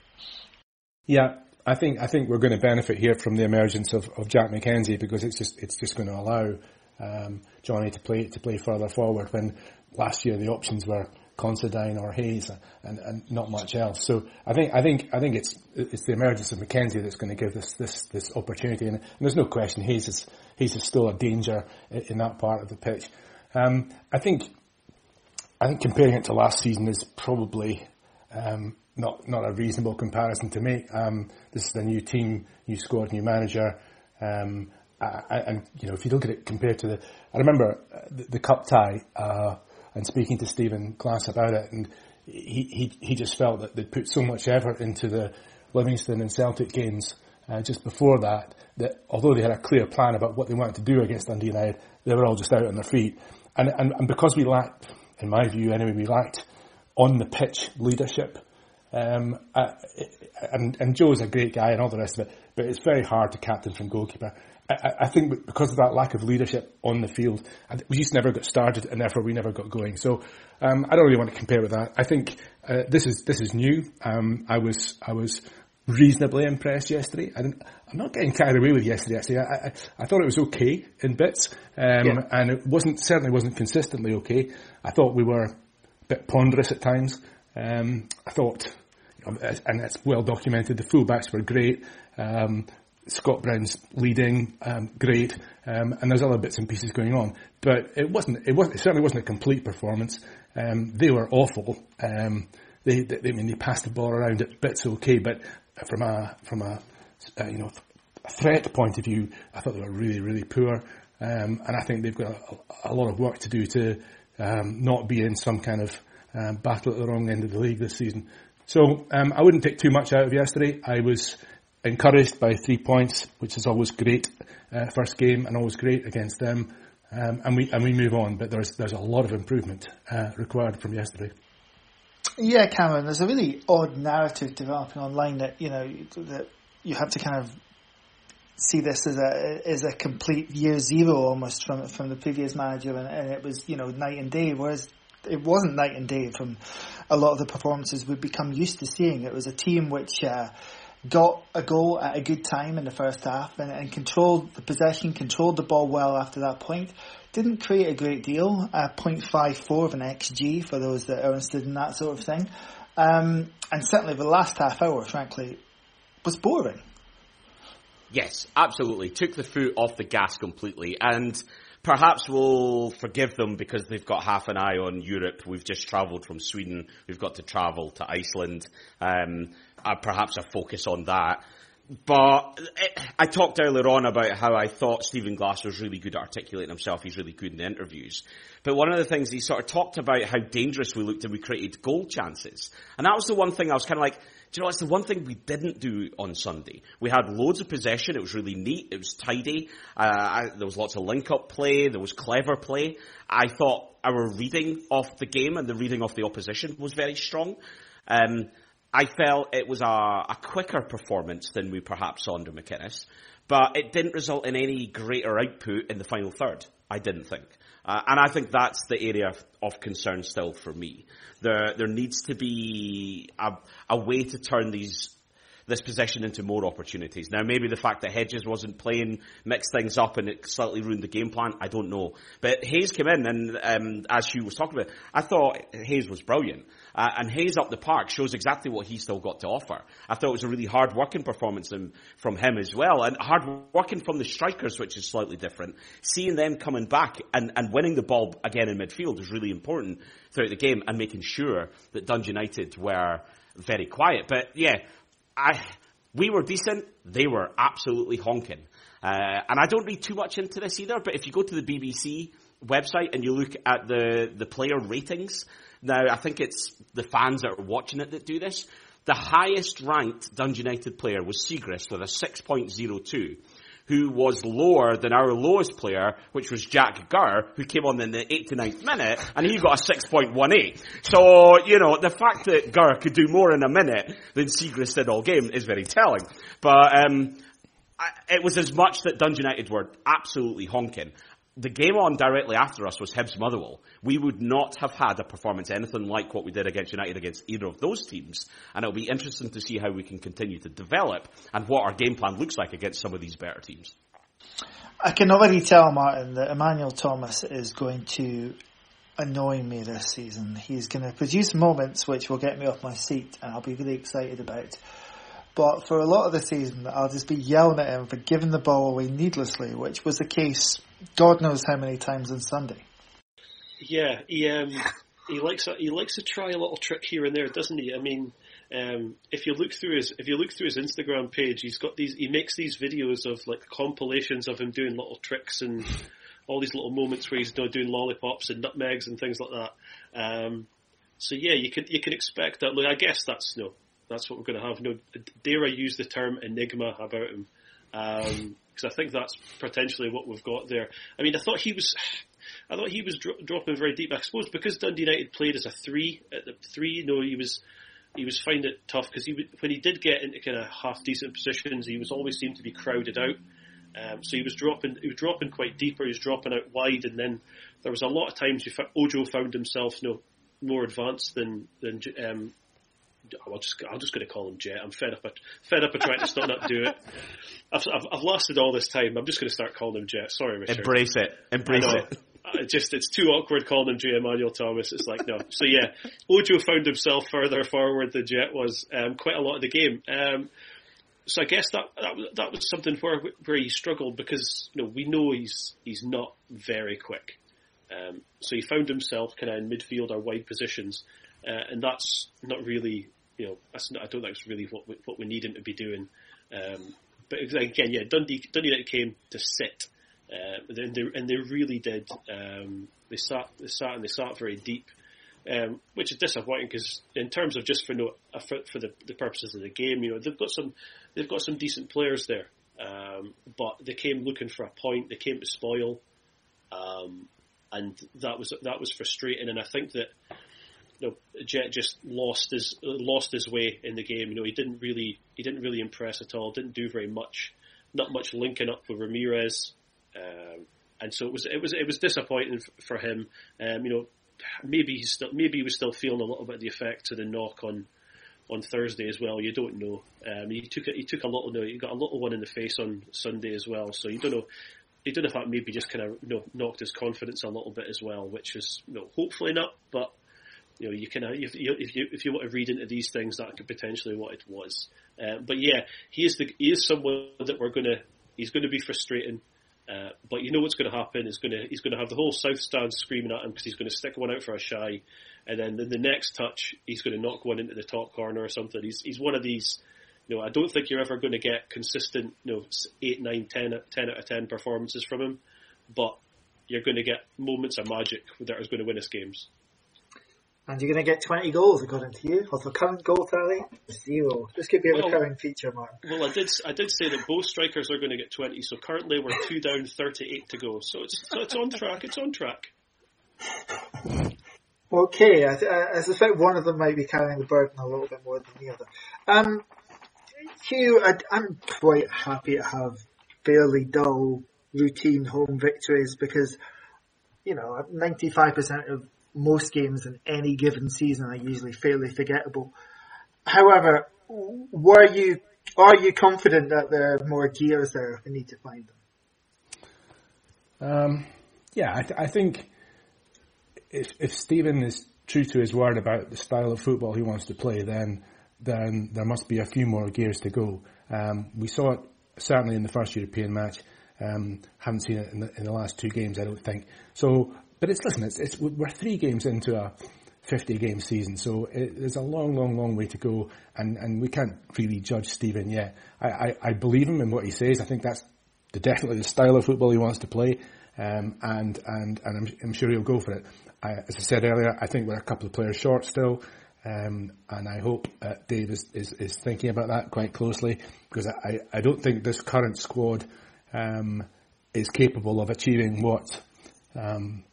Yeah, I think I think we're going to benefit here from the emergence of, of Jack McKenzie because it's just it's just going to allow um, Jonny to play to play further forward when last year the options were Considine or Hayes and, and not much else. So I think I think I think it's it's the emergence of McKenzie that's going to give this this this opportunity, and, and there's no question Hayes is Hayes is still a danger in, that part of the pitch. Um, I think I think comparing it to last season is probably um, not not a reasonable comparison to make. Um, this is a new team, new squad, new manager. Um, and you know, if you look at it compared to the, I remember uh, the, the cup tie uh, and speaking to Stephen Glass about it, and he, he he just felt that they'd put so much effort into the Livingston and Celtic games uh, just before that that although they had a clear plan about what they wanted to do against Dundee United, they were all just out on their feet, and and, and because we lacked in my view anyway, we lacked on the pitch leadership. Um, uh, and, and Joe's a great guy and all the rest of it, but it's very hard to captain from goalkeeper. I, I think because of that lack of leadership on the field, we just never got started, and therefore we never got going. So um, I don't really want to compare with that. I think uh, this is this is new. Um, I was I was reasonably impressed yesterday. I am not getting carried away with yesterday. Actually, I, I, I thought it was okay in bits, um, yeah. and it wasn't certainly wasn't consistently okay. I thought we were a bit ponderous at times. Um, I thought, and it's well documented. The fullbacks were great. Um, Scott Brown's leading, um, great, um, and there's other bits and pieces going on. But it wasn't. It, wasn't, it certainly wasn't a complete performance. Um, they were awful. they, they, I mean, they passed the ball around at bits okay, but from a from a uh, you know a threat point of view, I thought they were really really poor, um, and I think they've got a, a, lot of work to do to um, not be in some kind of um, battle at the wrong end of the league this season. So um, I wouldn't take too much out of yesterday. I was encouraged by three points, which is always great uh, first game and always great against them. Um, and we and we move on, but there's there's a lot of improvement uh, required from yesterday. Yeah, Cameron, there's a really odd narrative developing online that you know that you have to kind of see this as a as a complete year zero almost from from the previous manager, and, and it was you know night and day. Whereas it wasn't night and day from a lot of the performances we've become used to seeing. It was a team which. Uh, got a goal at a good time in the first half and, and controlled the possession, controlled the ball well after that point. Didn't create a great deal, uh, 0.54 of an XG for those that are interested in that sort of thing. Um, and certainly the last half hour, frankly, was boring. Yes, absolutely. Took the foot off the gas completely. And perhaps we'll forgive them because they've got half an eye on Europe. We've just travelled from Sweden. We've got to travel to Iceland. Um, uh, perhaps a focus on that. But I talked earlier on about how I thought Stephen Glass was really good at articulating himself. He's really good in interviews. But one of the things he sort of talked about how dangerous we looked and we created goal chances. And that was the one thing I was kind of like, do you know, it's the one thing we didn't do on Sunday. We had loads of possession. It was really neat. It was tidy. Uh, I, there was lots of link-up play. There was clever play. I thought our reading of the game and the reading of the opposition was very strong. Um, I felt it was a, a quicker performance than we perhaps saw under McInnes, but it didn't result in any greater output in the final third. I didn't think. Uh, and I think that's the area of, concern still for me. There, there needs to be a, a way to turn these this possession into more opportunities. Now, maybe the fact that Hedges wasn't playing mixed things up and it slightly ruined the game plan. I don't know. But Hayes came in, and um, as Hugh was talking about, I thought Hayes was brilliant. Uh, and Hayes up the park shows exactly what he's still got to offer. I thought it was a really hard working performance from him as well, and hard working from the strikers, which is slightly different. Seeing them coming back and, and winning the ball again in midfield was really important throughout the game, and making sure that Dundee United were very quiet. But yeah, I, we were decent. They were absolutely honking. Uh, and I don't read too much into this either, but if you go to the BBC website and you look at the, the player ratings, now I think it's the fans that are watching it that do this. The highest ranked Dundee United player was Siegrist with a 6.02 who was lower than our lowest player, which was Jack Gurr, who came on in the 89th minute, and he got a 6.18. So, you know, the fact that Gurr could do more in a minute than Siegrist did all game is very telling. But, um, it was as much that Dundee United were absolutely honking the game on directly after us was Hibs Motherwell. We would not have had a performance anything like what we did against United against either of those teams. And it'll be interesting to see how we can continue to develop and what our game plan looks like against some of these better teams. I can already tell, Martin, that Emmanuel Thomas is going to annoy me this season. He's going to produce moments which will get me off my seat and I'll be really excited about. But for a lot of the season, I'll just be yelling at him for giving the ball away needlessly, which was the case God knows how many times on Sunday. Yeah, he um, he likes he likes to try a little trick here and there, doesn't he? I mean, um, if you look through his if you look through his Instagram page, he's got these he makes these videos of like compilations of him doing little tricks and all these little moments where he's you know, doing lollipops and nutmegs and things like that. Um, so yeah, you can you can expect that. Look, I guess that's you know, that's what we're going to have. You know, dare I use the term enigma about him? Um, because I think that's potentially what we've got there. I mean, I thought he was I thought he was dro- dropping very deep. I suppose because Dundee United played as a three at the three, you know, he was he was finding it tough because he when he did get into kind of half decent positions, he was always seemed to be crowded out. Um, so he was dropping he was dropping quite deeper. He was dropping out wide, and then there was a lot of times Ojo found himself you know more advanced than than um, I'm just I'm just going to call him Jet. I'm fed up. Fed up of trying to stop not do it. I've, I've, I've lasted all this time. I'm just going to start calling him Jet. Sorry, Richard. Embrace it. Embrace it. It just it's too awkward calling him J. Emmanuel Thomas. It's like no. So yeah, Ojo found himself further forward than Jet was um, quite a lot of the game. Um, so I guess that that was, that was something where where he struggled because you know we know he's he's not very quick. Um, so he found himself kind of in midfield or wide positions, uh, and that's not really you know not, I don't think it's really what we, what we need him to be doing. Um, but again, yeah, Dundee Dundee came to sit uh, and, they, and they really did. Um, they sat, they sat, and they sat very deep, um, which is disappointing because in terms of just for no uh, for, for the, the, purposes of the game, you know, they've got some they've got some decent players there, um, but they came looking for a point. They came to spoil, um, and that was that was frustrating. And I think that you know, Jet just lost his lost his way in the game. You know, he didn't really he didn't really impress at all. Didn't do very much. Not much linking up with Ramirez. Um, and so it was it was it was disappointing for him. Um, you know, maybe he's still maybe he was still feeling a little bit of the effects of the knock on on Thursday as well. You don't know. Um, he took he took a little no, he got a little one in the face on Sunday as well. So you don't know. You don't know if that maybe just kind of you know, knocked his confidence a little bit as well, which is you know, hopefully not. But you know, you can if you if you if you want to read into these things, that could potentially what it was. Uh, but yeah, he is the he is someone that we're gonna he's going to be frustrating. Uh, but you know what's going to happen is going to he's going to have the whole south stand screaming at him because he's going to stick one out for a shy, and then in the next touch he's going to knock one into the top corner or something. He's he's one of these. You know, I don't think you're ever going to get consistent, you know, eight, nine, ten, ten out of ten performances from him, but you're going to get moments of magic that is going to win us games. And you're going to get 20 goals, according to you. Of the current goal tally, zero. This could be a well, recurring feature, Mark. Well, I did I did say that both strikers are going to get 20, so currently we're two down, 38 to go. So it's, so it's on track, it's on track. okay, I, I, suspect one of them might be carrying the burden a little bit more than the other. Um, Hugh, I, I'm quite happy to have fairly dull, routine home victories because, you know, 95% of most games in any given season are usually fairly forgettable. However, were you are you confident that there are more gears there if we need to find them? Um, yeah, I, th- I, think if if Stephen is true to his word about the style of football he wants to play, then then there must be a few more gears to go. Um, we saw it certainly in the first European match. Um, haven't seen it in the, in the last two games, I don't think. So but it's listen, it's, it's we're three games into a 50 game season, so it, there's a long, long, long way to go, and, and we can't really judge Stephen yet. I, I, I believe him in what he says. I think that's the, definitely the style of football he wants to play, um, and and and I'm, I'm, sure he'll go for it. I, as I said earlier, I think we're a couple of players short still. Um, and I hope uh, Dave is, is, is, thinking about that quite closely because I, I don't think this current squad um, is capable of achieving what um,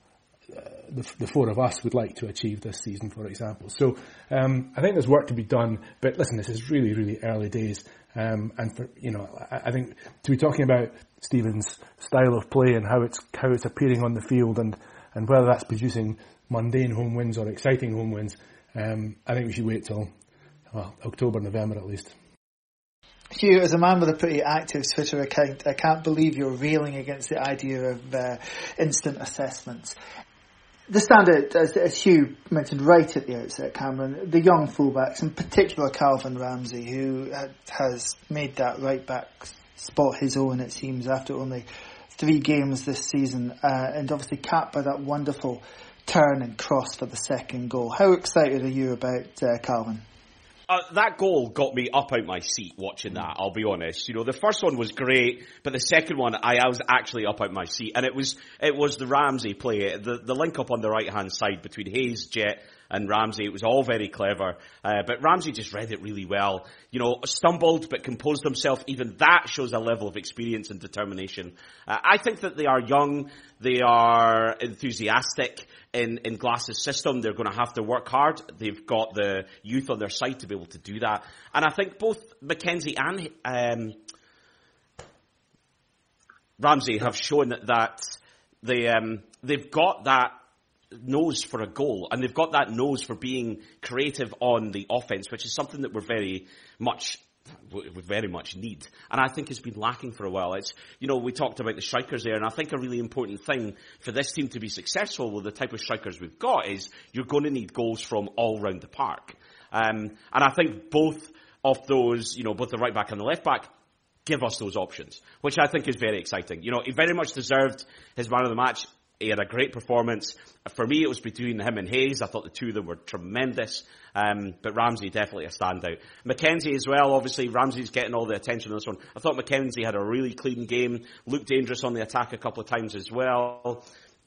the, the, four of us would like to achieve this season, for example. So um, I think there's work to be done. But listen, this is really, really early days, um, and for, you know, I, I, think to be talking about Stephen's style of play and how it's how it's appearing on the field, and and whether that's producing mundane home wins or exciting home wins, um, I think we should wait till well, October, November at least. Hugh, as a man with a pretty active Twitter account, I can't believe you're railing against the idea of uh, instant assessments the standard, as, as, Hugh mentioned right at the outset, Cameron, the young fullbacks, in particular Calvin Ramsey, who has made that right back spot his own, it seems, after only three games this season, uh, and obviously capped by that wonderful turn and cross for the second goal. How excited are you about uh, Calvin? Uh, that goal got me up out my seat watching that. I'll be honest. You know, the first one was great, but the second one, I, I was actually up out my seat, and it was it was the Ramsey play, the the link up on the right hand side between Hayes, Jet, and Ramsey. It was all very clever, uh, but Ramsey just read it really well. You know, stumbled but composed himself. Even that shows a level of experience and determination. Uh, I think that they are young, they are enthusiastic in, in Glass's system. They're going to have to work hard. They've got the youth on their side to be able to do that. And I think both McKenzie and um, Ramsey have shown that they um, they've got that nose for a goal, and they've got that nose for being creative on the offense, which is something that we're very much we very much need. And I think has been lacking for a while. It's, you know, we talked about the strikers there, and I think a really important thing for this team to be successful with the type of strikers we've got is you're going to need goals from all round the park. Um, and I think both of those, you know, both the right back and the left back give us those options, which I think is very exciting. You know, he very much deserved his man of the match. He had a great performance. For me, it was between him and Hayes. I thought the two of them were tremendous. Um, but Ramsey definitely a standout. McKenzie as well. Obviously, Ramsey's getting all the attention on this one. I thought McKenzie had a really clean game. Looked dangerous on the attack a couple of times as well.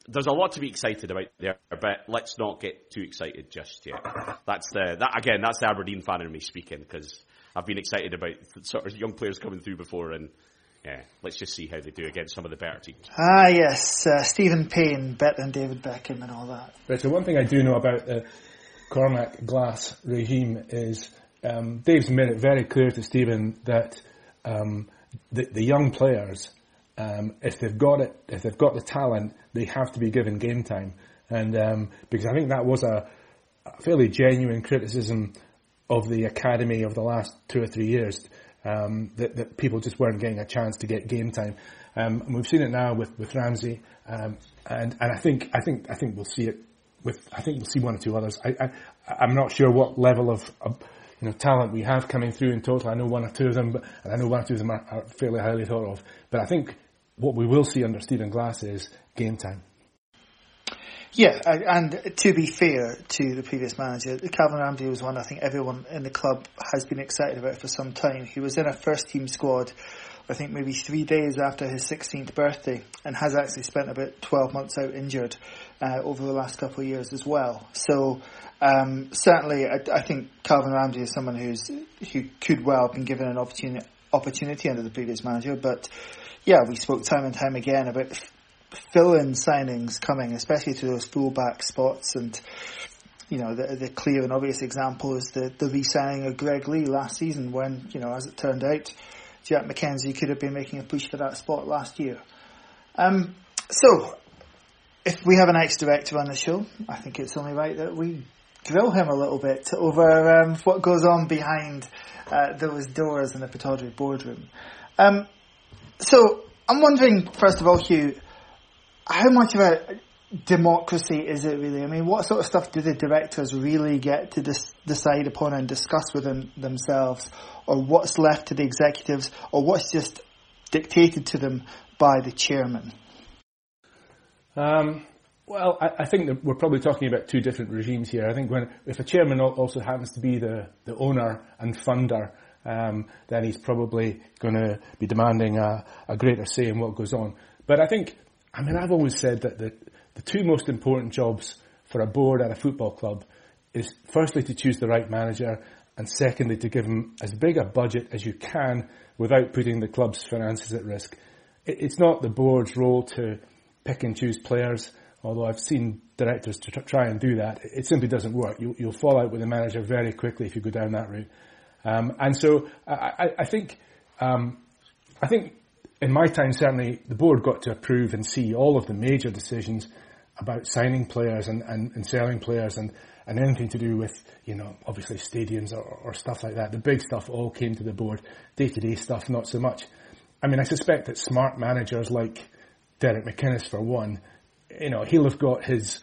There's a lot to be excited about there, but let's not get too excited just yet. That's the that again. That's the Aberdeen fan in me speaking because I've been excited about sort of young players coming through before and yeah, let's just see how they do against some of the better teams. Ah, yes, uh, Stephen Payne, better than David Beckham and all that. Right, so one thing I do know about the Cormack Glass regime is um, Dave's made it very clear to Stephen that um, the, the, young players, um, if they've got it, if they've got the talent, they have to be given game time. And um, because I think that was a, a fairly genuine criticism of the academy of the last two or three years um, that, that, people just weren't getting a chance to get game time. Um, and we've seen it now with, with Ramsey, um, and and I think I think I think we'll see it with I think we'll see one or two others. I, I am not sure what level of, of, you know talent we have coming through in total. I know one or two of them, but and I know one or two of them are, are fairly highly thought of. But I think what we will see under Stephen Glass is game time. Yeah, and to be fair to the previous manager, Calvin Ramsey was one I think everyone in the club has been excited about for some time. He was in a first team squad, I think maybe three days after his 16th birthday, and has actually spent about 12 months out injured uh, over the last couple of years as well. So um, certainly, I, I, think Calvin Ramsey is someone who's who could well have been given an opportunity opportunity under the previous manager, but yeah, we spoke time and time again about fill-in signings coming, especially to those full-back spots. And you know, the, the clear and obvious example is the the re-signing of Greg Leigh last season, when you know, as it turned out, Jack McKenzie could have been making a push for that spot last year. Um, so, if we have an ex-director on the show, I think it's only right that we grill him a little bit over um, what goes on behind uh, those doors in the Pittodrie boardroom. Um, so, I'm wondering, first of all, Hugh, how much of a democracy is it really? I mean, what sort of stuff do the directors really get to dis- decide upon and discuss within themselves, or what's left to the executives, or what's just dictated to them by the chairman? Um, well, I, I, think that we're probably talking about two different regimes here. I think when if a chairman also happens to be the, the owner and funder, um, then he's probably going to be demanding a, a greater say in what goes on. But I think I mean, I've always said that the, the two most important jobs for a board at a football club is firstly to choose the right manager and secondly to give them as big a budget as you can without putting the club's finances at risk. It, it's not the board's role to pick and choose players, although I've seen directors to try and do that. It simply doesn't work. You, will fall out with the manager very quickly if you go down that route. Um, and so I, I think um, I think in my time, certainly the board got to approve and see all of the major decisions about signing players and, and, and selling players and, and anything to do with, you know, obviously stadiums or, or stuff like that. The big stuff all came to the board. Day to day stuff, not so much. I mean, I suspect that smart managers like Derek McInnes, for one, you know, he'll have got his,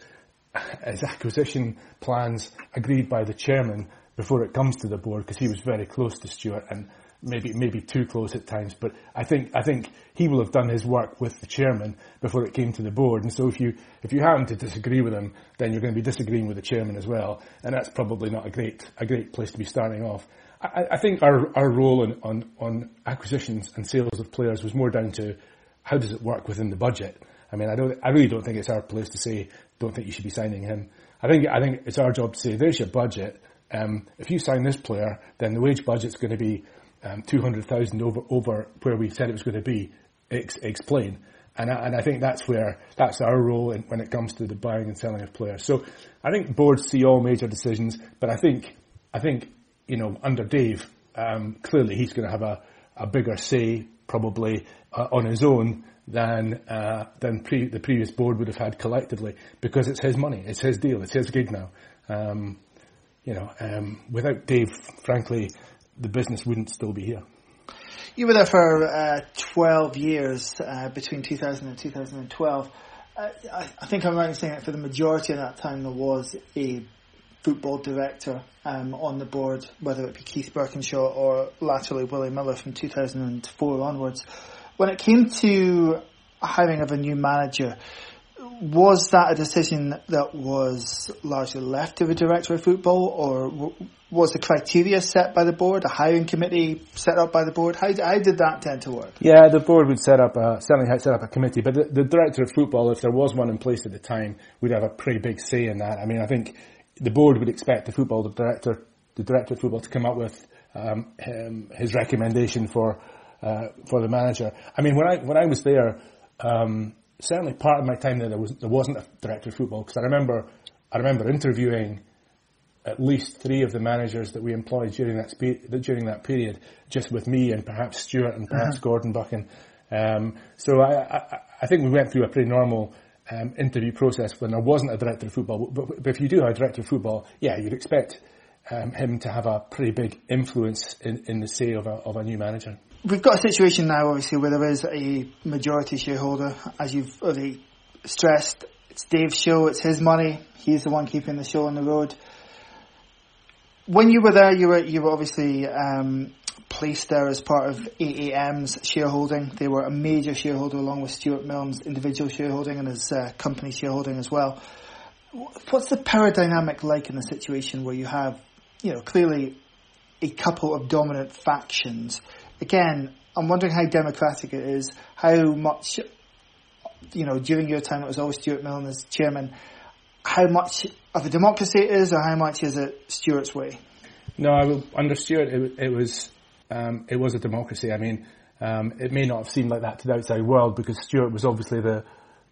his acquisition plans agreed by the chairman before it comes to the board because he was very close to Stuart and maybe maybe too close at times. But I think I think he will have done his work with the chairman before it came to the board. And so if you if you happen to disagree with him, then you're going to be disagreeing with the chairman as well. And that's probably not a great a great place to be starting off. I, I think our our role on, on on acquisitions and sales of players was more down to how does it work within the budget. I mean, I don't I really don't think it's our place to say don't think you should be signing him. I think I think it's our job to say there's your budget. Um, if you sign this player, then the wage budget's going to be um, two hundred thousand over over where we said it was going to be. Ex- explain. And I, and I think that's where that's our role in, when it comes to the buying and selling of players. So I think boards see all major decisions, but I think I think you know under Dave, um, clearly he's going to have a, a bigger say probably uh, on his own than uh, than pre- the previous board would have had collectively because it's his money, it's his deal, it's his gig now. Um, you know, um, without Dave, frankly, the business wouldn't still be here. You were there for uh, 12 years uh, between 2000 and 2012. Uh, I, I, think I'm right in saying that for the majority of that time there was a football director um, on the board, whether it be Keith Burkinshaw or laterally Willie Miller from 2004 onwards. When it came to hiring of a new manager, was that a decision that was largely left to the director of football, or was the criteria set by the board, a hiring committee set up by the board? How, how did that tend to work? Yeah, the board would set up a, certainly set up a committee, but the, the, director of football, if there was one in place at the time, would have a pretty big say in that. I mean, I think the board would expect the football the director, the director of football, to come up with um, his recommendation for uh, for the manager. I mean, when I when I was there, um, certainly part of my time there, there was there wasn't a director of football because I remember I remember interviewing at least three of the managers that we employed during that spe- during that period, just with me and perhaps Stuart and perhaps uh-huh. Gordon Buchan. Um, so I, I, I, think we went through a pretty normal um, interview process when there wasn't a director of football. But, but, if you do have a director of football, yeah, you'd expect um, him to have a pretty big influence in, in the say of a, of a new manager. We've got a situation now, obviously, where there is a majority shareholder, as you've already stressed. It's Dave's show, it's his money. He's the one keeping the show on the road. When you were there, you were you were obviously um, placed there as part of AAM's shareholding. They were a major shareholder along with Stuart Milne's individual shareholding and his uh, company shareholding as well. What's the power dynamic like in a situation where you have, you know, clearly a couple of dominant factions again, I'm wondering how democratic it is, how much, you know, during your time it was always Stuart Milne as chairman, how much of a democracy it is or how much is it Stuart's way? No, under Stuart it, it was, um, it was a democracy. I mean, um, it may not have seemed like that to the outside world because Stuart was obviously the,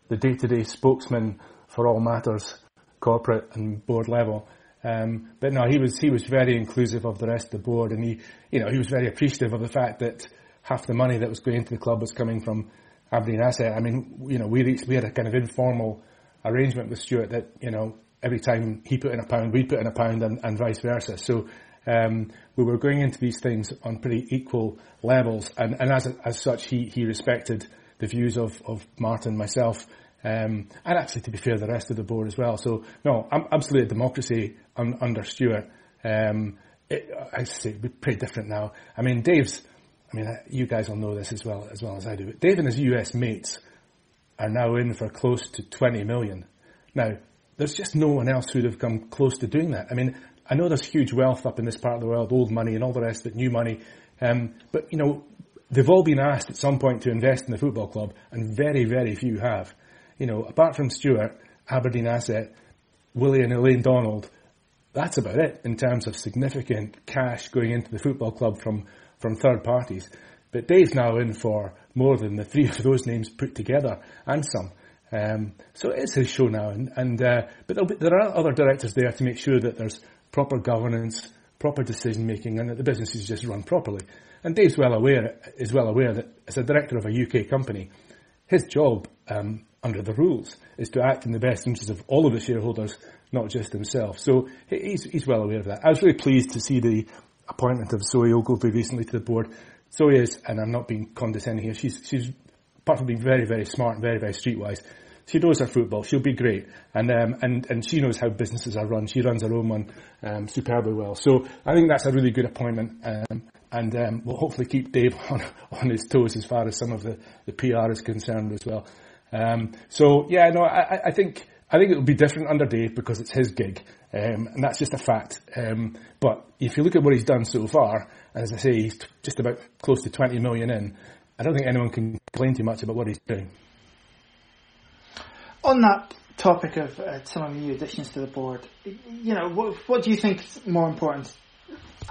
the day-to-day spokesman for all matters corporate and board level. Um, but no, he was he was very inclusive of the rest of the board, and he you know he was very appreciative of the fact that half the money that was going into the club was coming from Aberdeen Asset. I mean, you know, we reached, we had a kind of informal arrangement with Stuart that you know every time he put in a pound, we put in a pound, and, and vice versa. So um, we were going into these things on pretty equal levels, and, and as as such, he he respected the views of of Martin, myself, um, and actually, to be fair, the rest of the board as well. So, no, absolutely a democracy un, under Stuart. Um, it, I say, it'd be pretty different now. I mean, Dave's, I mean, uh, you guys will know this as well, as well as I do. But Dave and his US mates are now in for close to 20 million. Now, there's just no one else who'd have come close to doing that. I mean, I know there's huge wealth up in this part of the world, old money and all the rest of it, new money. Um, but, you know, they've all been asked at some point to invest in the football club, and very, very few have you know, apart from Stuart, Aberdeen Asset, Willie and Elaine Donald, that's about it in terms of significant cash going into the football club from, from third parties. But Dave's now in for more than the three of those names put together and some. Um, so it's his show now, and, and uh, but be, there are other directors there to make sure that there's proper governance, proper decision making, and that the business is just run properly. And Dave's well aware is well aware that as a director of a UK company, his job um, under the rules is to act in the best interests of all of the shareholders, not just himself. So he's, he's well aware of that. I was really pleased to see the appointment of Zoe Ogilvie recently to the board. Zoe is, and I'm not being condescending here, she's, she's apart from being very, very smart and very, very streetwise, she knows her football. She'll be great, and um, and and she knows how businesses are run. She runs her own one um, superbly well. So I think that's a really good appointment, um, and um, we'll hopefully keep Dave on on his toes as far as some of the the PR is concerned as well. Um, so yeah, no, I, I, think I think it'll be different under Dave because it's his gig, um, and that's just a fact. Um, but if you look at what he's done so far, as I say, he's t- just about close to 20 million in. I don't think anyone can complain too much about what he's doing. On that topic of uh, some of the new additions to the board, you know, what, what do you think is more important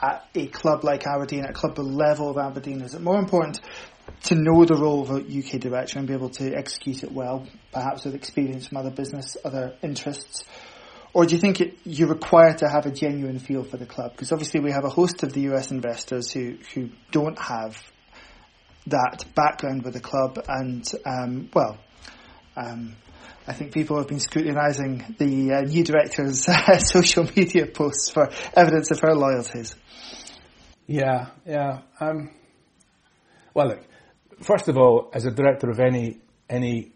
at a club like Aberdeen, at a club the level of Aberdeen? Is it more important to know the role of a UK director and be able to execute it well, perhaps with experience from other business, other interests? Or do you think it, you're required to have a genuine feel for the club? Because obviously we have a host of the US investors who, who don't have that background with the club and, um, well, um, I think people have been scrutinising the uh, new director's uh, social media posts for evidence of her loyalties. Yeah, yeah. Um, well, look, first of all, as a director of any any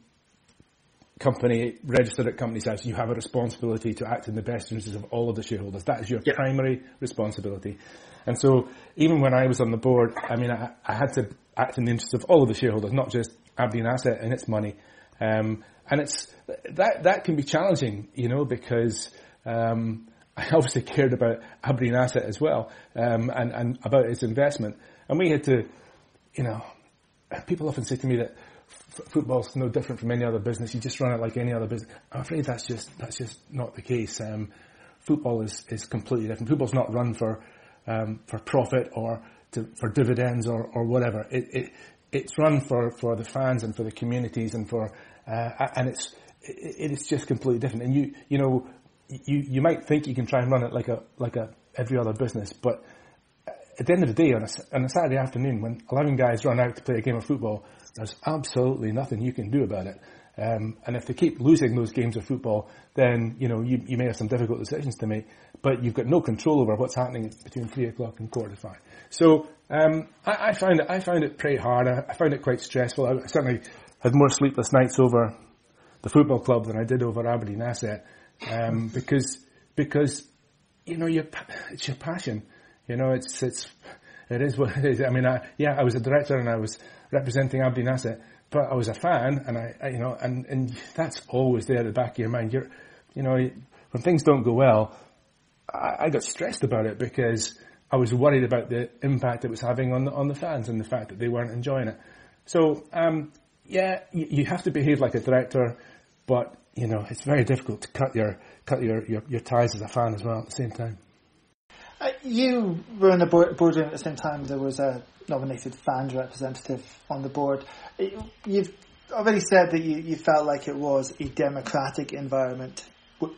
company registered at Companies House, you have a responsibility to act in the best interests of all of the shareholders. That is your yeah. primary responsibility. And so, even when I was on the board, I mean, I, I, had to act in the interests of all of the shareholders, not just Aberdeen Asset and its money. Um, and it's that that can be challenging, you know, because um, I obviously cared about Aberdeen Asset as well, um, and and about its investment, and we had to, you know, people often say to me that f- football's no different from any other business. You just run it like any other business. I'm afraid that's just that's just not the case. Um, football is, is completely different. Football's not run for um, for profit or to, for dividends or, or whatever. It, it it's run for, for the fans and for the communities and for uh, and it's it, it is just completely different. And you you know you you might think you can try and run it like a like a every other business, but at the end of the day, on a, on a Saturday afternoon, when 11 guys run out to play a game of football, there's absolutely nothing you can do about it. Um, and if they keep losing those games of football, then you know you, you may have some difficult decisions to make. But you've got no control over what's happening between three o'clock and quarter to five. So um, I, I, found it I found it pretty hard. I, I found it quite stressful. I certainly had more sleepless nights over the football club than I did over Aberdeen Asset um, because because you know it's your passion. You know, it's it's it is what it is. I mean, I, yeah, I was a director and I was representing Aberdeen Asset, but I was a fan, and I, I, you know, and and that's always there at the back of your mind. You're, you know, when things don't go well, I, I got stressed about it because I was worried about the impact it was having on the, on the fans and the fact that they weren't enjoying it. So, um, yeah, you, you have to behave like a director, but you know, it's very difficult to cut your cut your, your, your ties as a fan as well at the same time. Uh, you were in the board, boardroom at the same time there was a nominated fans representative on the board. You've already said that you, you felt like it was a democratic environment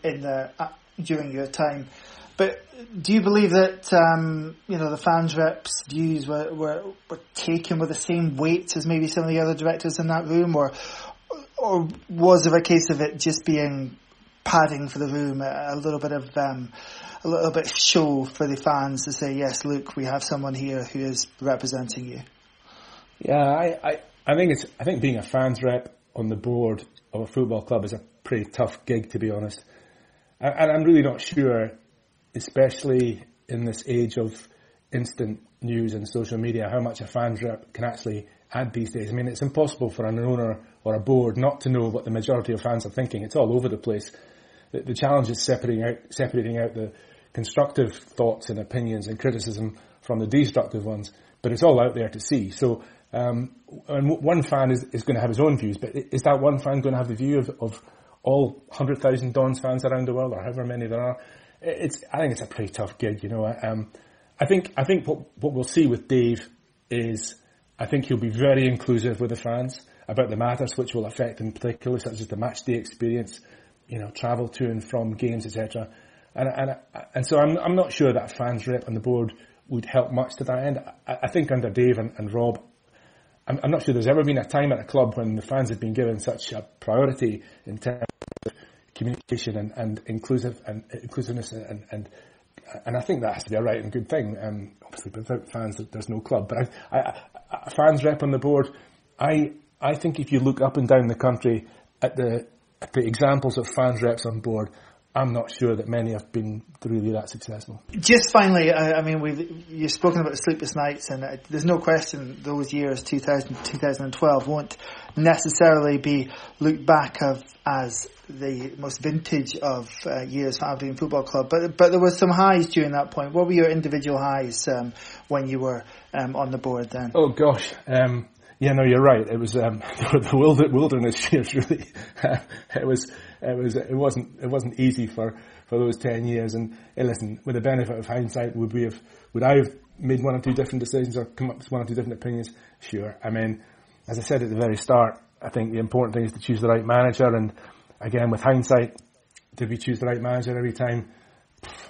in the, uh, during your time. But do you believe that um, you know the fans reps' views were, were, were taken with the same weight as maybe some of the other directors in that room, or or was there a case of it just being padding for the room, a, a little bit of um, a little bit show for the fans to say, yes, look, we have someone here who is representing you? Yeah, I, I, I think it's, I think being a fans rep on the board of a football club is a pretty tough gig, to be honest. And, I'm really not sure, especially in this age of instant news and social media, how much a fans rep can actually add these days. I mean, it's impossible for an owner or a board not to know what the majority of fans are thinking. It's all over the place. The, the challenge is separating out, separating out the, constructive thoughts and opinions and criticism from the destructive ones, but it's all out there to see. So, um, and one fan is, is going to have his own views, but is that one fan going to have the view of, of all 100,000 Dons fans around the world, or however many there are? It's, I think it's a pretty tough gig, you know. Um, I think, I think what, what we'll see with Dave is, I think he'll be very inclusive with the fans about the matters which will affect them particularly, such as the match day experience, you know, travel to and from games, etc. And, and, and so I'm, I'm not sure that fans rep on the board would help much to that end. I, I think under Dave and, and Rob, I'm, I'm, not sure there's ever been a time at a club when the fans have been given such a priority in terms of communication and, and inclusive and inclusiveness and, and and I think that has to be a right and good thing. Um, obviously, without fans, there's no club. But I, I, a fans rep on the board, I I think if you look up and down the country at the at the examples of fans reps on board, I'm not sure that many have been really that successful. Just finally, I, I mean, we've, you've spoken about the sleepless nights, and uh, there's no question those years, 2000, 2012, won't necessarily be looked back of as the most vintage of uh, years for Aberdeen Football Club. But but there were some highs during that point. What were your individual highs um, when you were um, on the board then? Oh gosh. Um, yeah, no, you're right. It was um, the wilderness years, really. it was it was it wasn't it wasn't easy for, for those ten years. And hey, listen, with the benefit of hindsight, would we have would I have made one or two different decisions or come up with one or two different opinions? Sure. I mean, as I said at the very start, I think the important thing is to choose the right manager. And again, with hindsight, did we choose the right manager every time?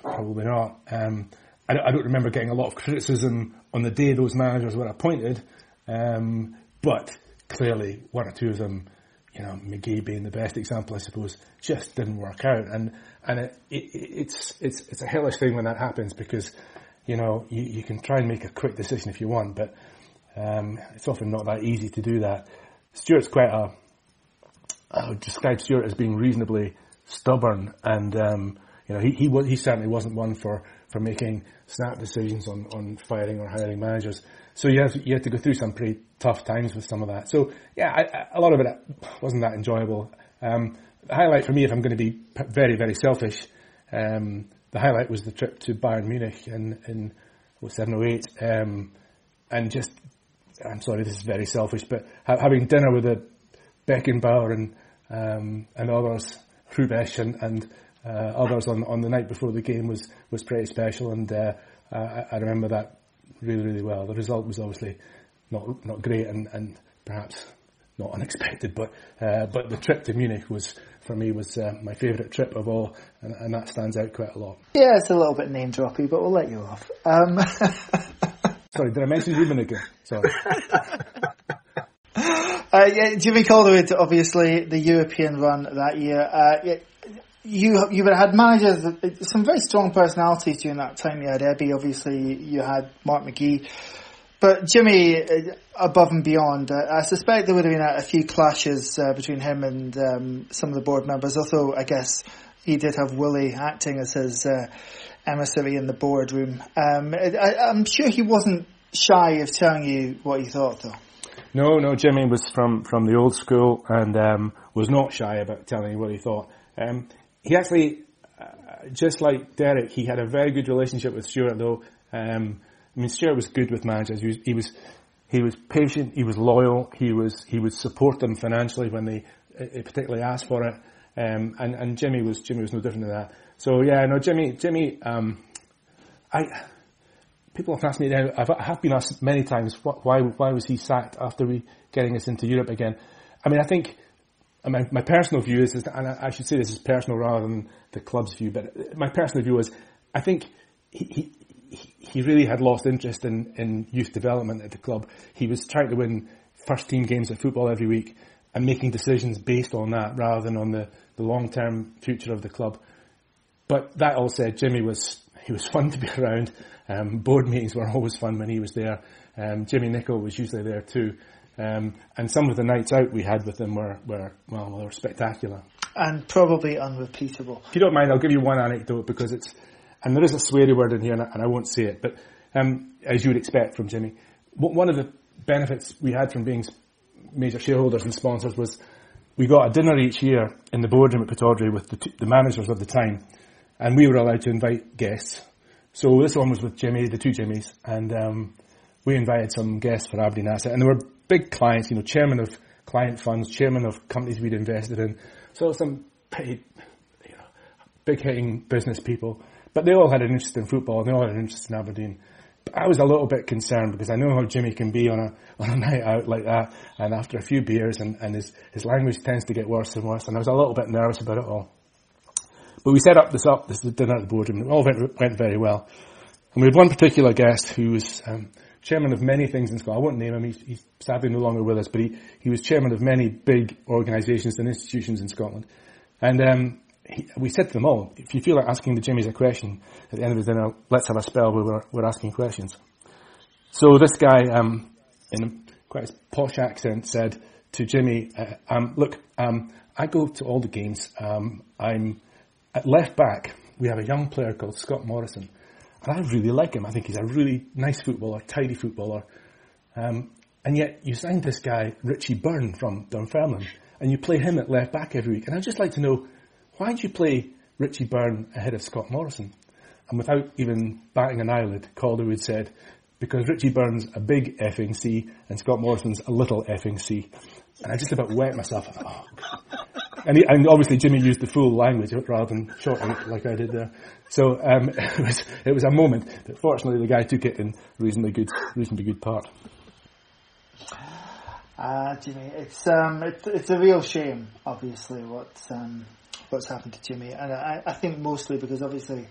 Probably not. Um, I, I, don't remember getting a lot of criticism on the day those managers were appointed, um, but clearly one or two of them, you know, McGhee being the best example, I suppose, just didn't work out. And and it, it, it's it's it's a hellish thing when that happens because you know you, you can try and make a quick decision if you want, but um, it's often not that easy to do that. Stuart's quite a I would describe Stuart as being reasonably stubborn, and um, you know he he, he certainly wasn't one for, for making snap decisions on, on firing or hiring managers. So you have you had to go through some pretty tough times with some of that. So yeah, I, I, a lot of it wasn't that enjoyable. Um, the highlight for me, if I'm going to be very very selfish, um, the highlight was the trip to Bayern Munich in in 0708, um, and just I'm sorry, this is very selfish, but ha- having dinner with the Beckenbauer and um, and others, Hrubesch and, and uh, others on, on the night before the game was, was pretty special, and uh, I, I, remember that really, really well. The result was obviously not not great and, and perhaps not unexpected, but uh, but the trip to Munich was for me was uh, my favourite trip of all, and, and, that stands out quite a lot. Yeah, it's a little bit name droppy, but we'll let you off. Um... Sorry, did I mention Rummenigge? Sorry. Uh, yeah, Jimmy Calderwood, obviously the European run that year. Uh, yeah, you you had managers, some very strong personalities during that time. You had Ebbe, obviously. You had Mark McGhee. But Jimmy, uh, above and beyond, uh, I suspect there would have been a, a few clashes uh, between him and um, some of the board members. Although I guess he did have Willie acting as his uh, emissary in the boardroom. Um, I, I'm sure he wasn't shy of telling you what he thought, though. No, no, Jimmy was from, from the old school and um, was not shy about telling you what he thought. Um, he actually, uh, just like Derek, he had a very good relationship with Stuart, though. Um, I mean, Stuart was good with managers. He was, he was, he was patient. He was loyal. He was, he would support them financially when they uh, particularly asked for it. Um, and, and Jimmy was, Jimmy was no different than that. So yeah, no, Jimmy, Jimmy, um, I, people have asked me I've, I have been asked many times, why, why was he sacked after we getting us into Europe again? I mean, I think my, my personal view is, and I should say this is personal rather than the club's view, but my personal view is, I think he, he, he really had lost interest in, in youth development at the club. He was trying to win first team games of football every week and making decisions based on that rather than on the, the long term future of the club. But that all said, Jimmy was he was fun to be around. Um, board meetings were always fun when he was there. Um, Jimmy Nicholl was usually there too. Um, and some of the nights out we had with them were, were, well, they were spectacular. And probably unrepeatable. If you don't mind, I'll give you one anecdote because it's, and there is a sweary word in here and I, and I won't say it, but um, as you would expect from Jimmy, one of the benefits we had from being major shareholders and sponsors was we got a dinner each year in the boardroom at Pittodrie with the, t- the managers of the time and we were allowed to invite guests. So this one was with Jimmy, the two Jimmys, and um, we invited some guests for Aberdeen Asset, and they were big clients, you know, chairman of client funds, chairman of companies we'd invested in, so some you know, big hitting business people. But they all had an interest in football, and they all had an interest in Aberdeen. But I was a little bit concerned because I know how Jimmy can be on a on a night out like that, and after a few beers, and, and his his language tends to get worse and worse, and I was a little bit nervous about it all. But we set up this up, this dinner at the boardroom, it all went, went very well. And we had one particular guest who was um, chairman of many things in Scotland. I won't name him, he's, he's, sadly no longer with us, but he, he was chairman of many big organisations and institutions in Scotland. And um, he, we said to them all, if you feel like asking the Jimmys a question at the end of the dinner, let's have a spell where we're, we're asking questions. So this guy, um, in quite a posh accent, said to Jimmy, uh, um, look, um, I go to all the games. Um, I'm at left back, we have a young player called Scott Morrison. And I really like him. I think he's a really nice footballer, tidy footballer. Um, and yet you signed this guy, Richie Byrne from Dunfermline, and you play him at left back every week. And I'd just like to know, why did you play Richie Byrne ahead of Scott Morrison? And without even batting an eyelid, Calderwood said, because Richie Byrne's a big effing C and Scott Morrison's a little effing C. And I just about wet myself. Oh, and, he, and obviously Jimmy used the full language rather than shorten it like I did there. So um, it was it was a moment, but fortunately the guy took it in reasonably good reasonably good part. Uh, Jimmy, it's um, it's a real shame, obviously, what's um, what's happened to Jimmy, and I, I think mostly because obviously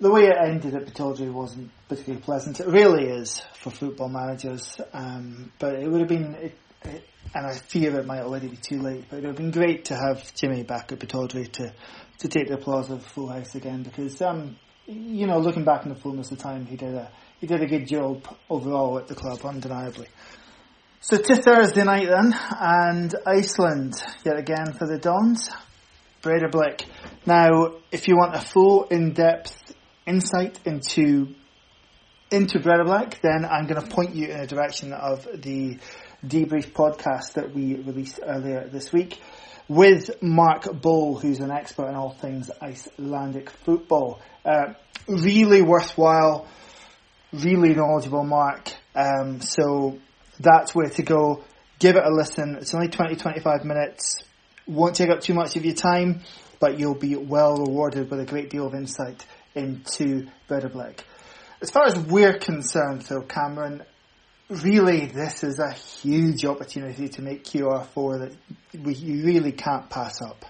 the way it ended at Pittodrie wasn't particularly pleasant. It really is for football managers, um, but it would have been, it, and I fear it might already be too late. But it would have been great to have Jimmy back at Pittodrie to to take the applause of Full House again, because um, you know, looking back in the fullness of time, he did a he did a good job overall at the club, undeniably. So to Thursday night then, and Iceland yet again for the Dons. Breidablik. Now, if you want a full in-depth insight into into Breidablik, then I'm going to point you in a direction of the debrief podcast that we released earlier this week with Mark Bull, who's an expert in all things Icelandic football. Uh, really worthwhile, really knowledgeable Mark. Um, so that's where to go. Give it a listen. It's only 20, 25 minutes. Won't take up too much of your time, but you'll be well rewarded with a great deal of insight into Breidablik. As far as we're concerned, though, Cameron, really this is a huge opportunity to make QR4 that we, you really can't pass up.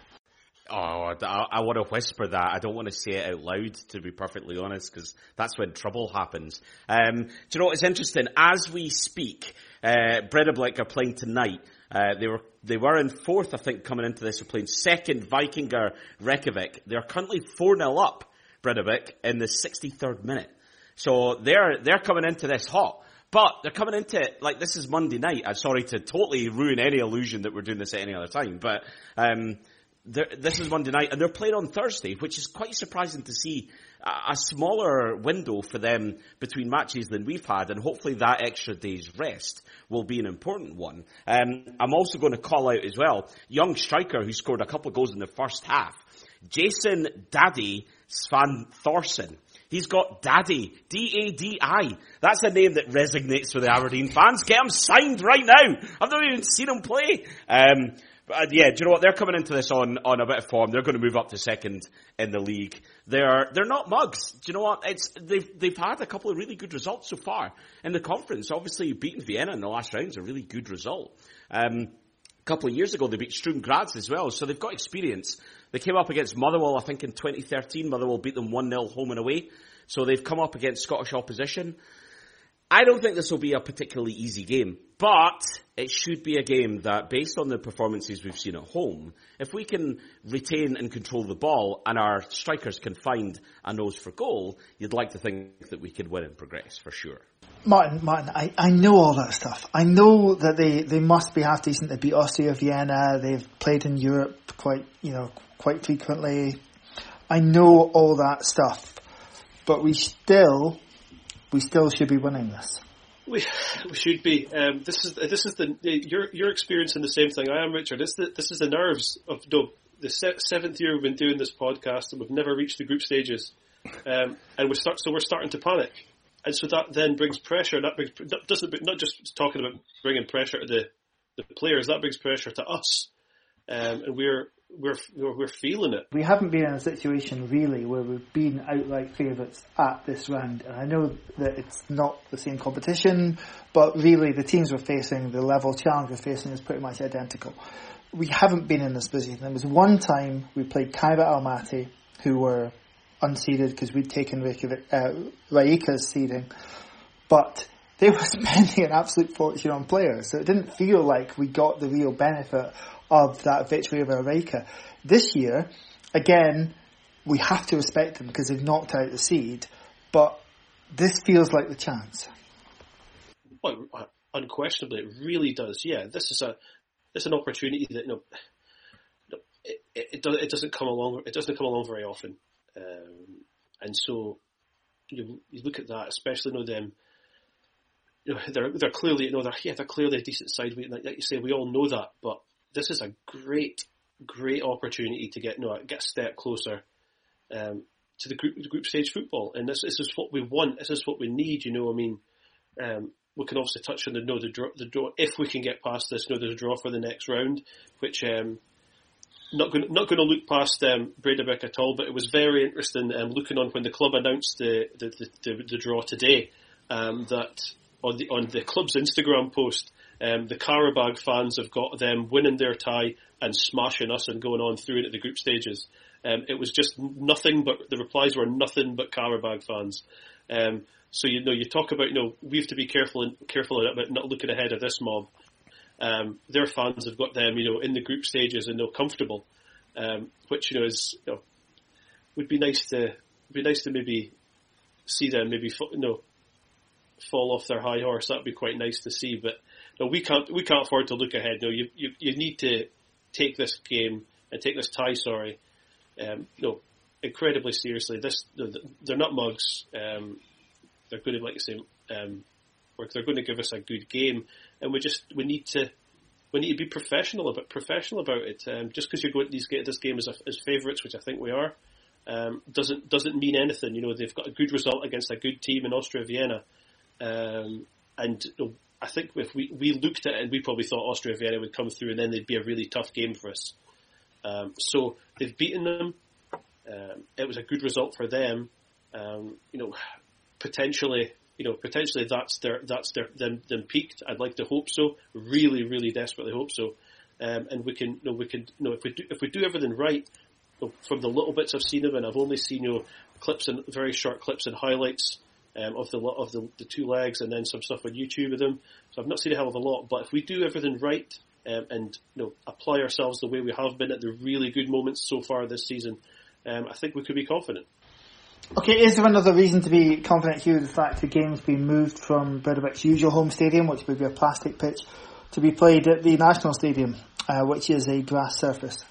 Oh, I, I, want to whisper that. I don't want to say it out loud, to be perfectly honest, because that's when trouble happens. Um, do you know what is interesting? As we speak, uh, Breidablik are playing tonight. Uh, they were they were in fourth, I think, coming into this. They're playing second, Vikingur Reykjavik. They're currently four 0 up, Breidablik, in the 63rd minute. So they're they're coming into this hot. But they're coming into it like this is Monday night. I'm sorry to totally ruin any illusion that we're doing this at any other time, but um, this is Monday night, and they're playing on Thursday, which is quite surprising to see a smaller window for them between matches than we've had, and hopefully that extra day's rest will be an important one. Um, I'm also going to call out as well, young striker who scored a couple of goals in the first half, Jason Daddy Svan Thorson. He's got Daddy, D-A-D-I. That's a name that resonates with the Aberdeen fans. Get him signed right now. I've not even seen him play. Um, but uh, yeah, do you know what? They're coming into this on, on a bit of form. They're going to move up to second in the league. They're, they're not mugs. Do you know what? It's, they've, they've had a couple of really good results so far in the conference. Obviously beating Vienna in the last round is a really good result. Um, a couple of years ago they beat Sturm Graz as well, so they've got experience. They came up against Motherwell, I think in 2013. Motherwell beat them 1-0 home and away. So they've come up against Scottish opposition. I don't think this will be a particularly easy game, but it should be a game that, based on the performances we've seen at home, if we can retain and control the ball and our strikers can find a nose for goal, you'd like to think that we could win and progress for sure. Martin, Martin, I, I know all that stuff. I know that they, they must be half decent. They beat Austria Vienna. They've played in Europe quite, you know, quite frequently. I know all that stuff, but we still we still should be winning this. We, we should be. Um, this is this is the you're you're experiencing the same thing I am, Richard. This this is the nerves of no, the se- seventh year we've been doing this podcast and we've never reached the group stages, um, and we start so we're starting to panic, and so that then brings pressure. That brings that doesn't not just talking about bringing pressure to the the players. That brings pressure to us, um, and we're we're we're feeling it. We haven't been in a situation really where we've been outright favourites at this round, and I know that it's not the same competition, but really the teams we're facing, the level challenge we're facing is pretty much identical. We haven't been in this position. There was one time we played Kairat Almaty, who were unseeded because we'd taken Reykjavik, uh, Rijeka's seeding, but they were spending an absolute fortune on players, so it didn't feel like we got the real benefit of that victory over Rijeka. This year, again, we have to respect them because they've knocked out the seed, but this feels like the chance. Well, unquestionably, it really does. Yeah, this is a it's an opportunity that you know it, it, it, it doesn't come along it doesn't come along very often, um, and so you, you look at that, especially you know them. You know, they're they're clearly you know they're yeah they're clearly a decent side. Like, like you say, we all know that, but this is a great, great opportunity to get you know, get a step closer um, to the group, the group stage football, and this, this is what we want. This is what we need. You know, I mean, um, we can obviously touch on the no the draw, the draw if we can get past this. No, there's a draw for the next round, which um, not going not going to look past um, Breidablik at all, but it was very interesting um, looking on when the club announced the the, the, the, the draw today um, that on the on the club's Instagram post, um, the Qarabag fans have got them winning their tie and smashing us and going on through into the group stages. Um, it was just nothing but the replies were nothing but Qarabag fans. Um, so you know you talk about you know we have to be careful careful about not looking ahead of this mob. Um, their fans have got them you know in the group stages and they're comfortable, um, which you know is you know, would be nice to be nice to maybe see them maybe you know fall off their high horse. That'd be quite nice to see. But no, we can't we can't afford to look ahead. No, you you, you need to take this game and take this tie. Sorry, um, no, incredibly seriously. This they're not mugs. Um, they're going to like I say, um, or they're going to give us a good game, and we just we need to. We need to be professional about professional about it. Um, just because you're going to these, this game as, a, as favourites, which I think we are, um, doesn't doesn't mean anything. You know, they've got a good result against a good team in Austria Vienna. Um, and you know, I think if we, we looked at it and we probably thought Austria Vienna would come through and then they'd be a really tough game for us. Um, so they've beaten them. Um, it was a good result for them. Um, you know, potentially, you know, potentially that's their that's their them, them peaked. I'd like to hope so. Really, really desperately hope so. Um, and we can, you know, we can, you know, if we do if we do everything right, from the little bits I've seen of them, and I've only seen you know clips and very short clips and highlights um, of the of the, the two legs, and then some stuff on YouTube of them. So I've not seen a hell of a lot, but if we do everything right um, and you know apply ourselves the way we have been at the really good moments so far this season, um, I think we could be confident. Okay, is there another reason to be confident here? The fact the game's been moved from Breidablik's usual home stadium, which would be a plastic pitch, to be played at the National Stadium, uh, which is a grass surface.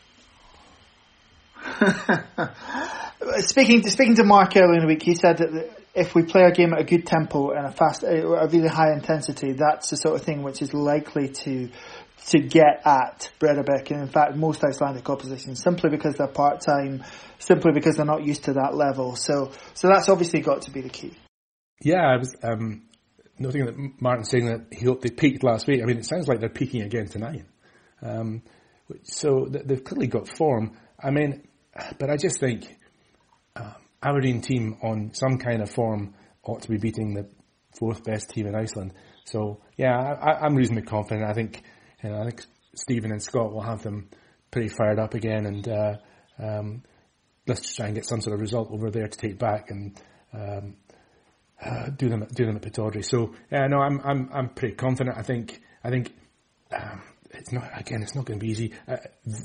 speaking to, speaking to Mark earlier in the week, he said that if we play a game at a good tempo and a fast, a really high intensity, that's the sort of thing which is likely to to get at Breidablik and in fact most Icelandic opposition simply because they're part time, simply because they're not used to that level. So so that's obviously got to be the key. Yeah, I was um, noting that Martin saying that he hoped they peaked last week. I mean, it sounds like they're peaking again tonight. Um, so they've clearly got form. I mean, but I just think um, Aberdeen team on some kind of form ought to be beating the fourth best team in Iceland. So yeah, I, am reasonably confident. I think you know, I think Stephen and Scott will have them pretty fired up again, and uh, um, let's just try and get some sort of result over there to take back and um, uh, do them do them at Pittodrie. So yeah, no, I'm I'm I'm pretty confident. I think I think um, it's not again. It's not going to be easy. Uh,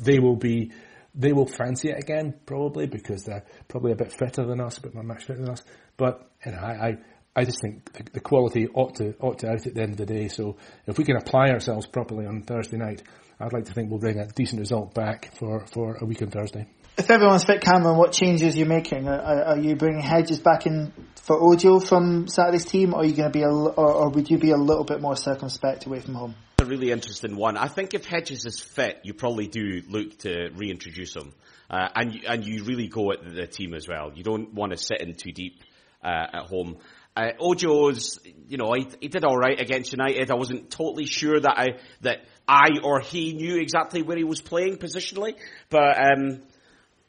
they will be they will fancy it again, probably, because they're probably a bit fitter than us, a bit more match fitter than us. But, you know, I, I, I just think the, the, quality ought to, ought to out at the end of the day. So if we can apply ourselves properly on Thursday night, I'd like to think we'll bring a decent result back for, for a week on Thursday. If everyone's fit, Cameron, what changes are you making? Are, are you bringing Hedges back in for Ojo from Saturday's team, or are you going to be, a, or, or would you be a little bit more circumspect away from home? A really interesting one. I think if Hedges is fit, you probably do look to reintroduce him, uh, and you, and you really go at the team as well. You don't want to sit in too deep uh, at home. Uh, Ojo's, you know, he, he, did all right against United. I wasn't totally sure that I that I or he knew exactly where he was playing positionally, but um,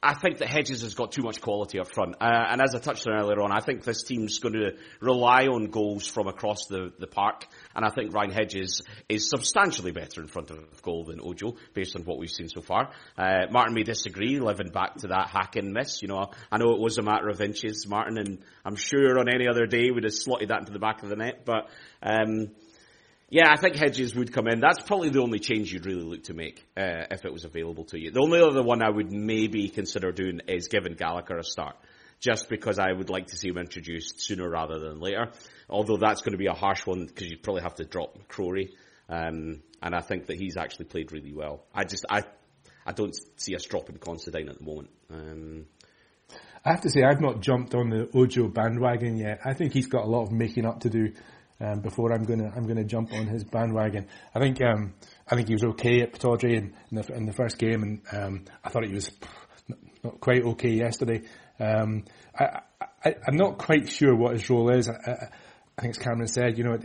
I think that Hedges has got too much quality up front. Uh, and as I touched on earlier on, I think this team's going to rely on goals from across the, the park. And I think Ryan Hedges is substantially better in front of goal than Ojo, based on what we've seen so far. Uh, Martin may disagree, living back to that Häcken miss. You know, I know it was a matter of inches, Martin, and I'm sure on any other day we'd have slotted that into the back of the net. But, um, yeah, I think Hedges would come in. That's probably the only change you'd really look to make uh, if it was available to you. The only other one I would maybe consider doing is giving Gallagher a start, just because I would like to see him introduced sooner rather than later. Although that's going to be a harsh one because you'd probably have to drop McCrorie, um, and I think that he's actually played really well. I just I I don't see us dropping Considine at the moment. Um, I have to say I've not jumped on the Ojo bandwagon yet. I think he's got a lot of making up to do um, before I'm gonna I'm gonna jump on his bandwagon. I think um, I think he was okay at Pittodrie in, in, the in the first game, and um, I thought he was not quite okay yesterday. Um, I, I am not quite sure what his role is. I, I, I think as Cameron said, you know.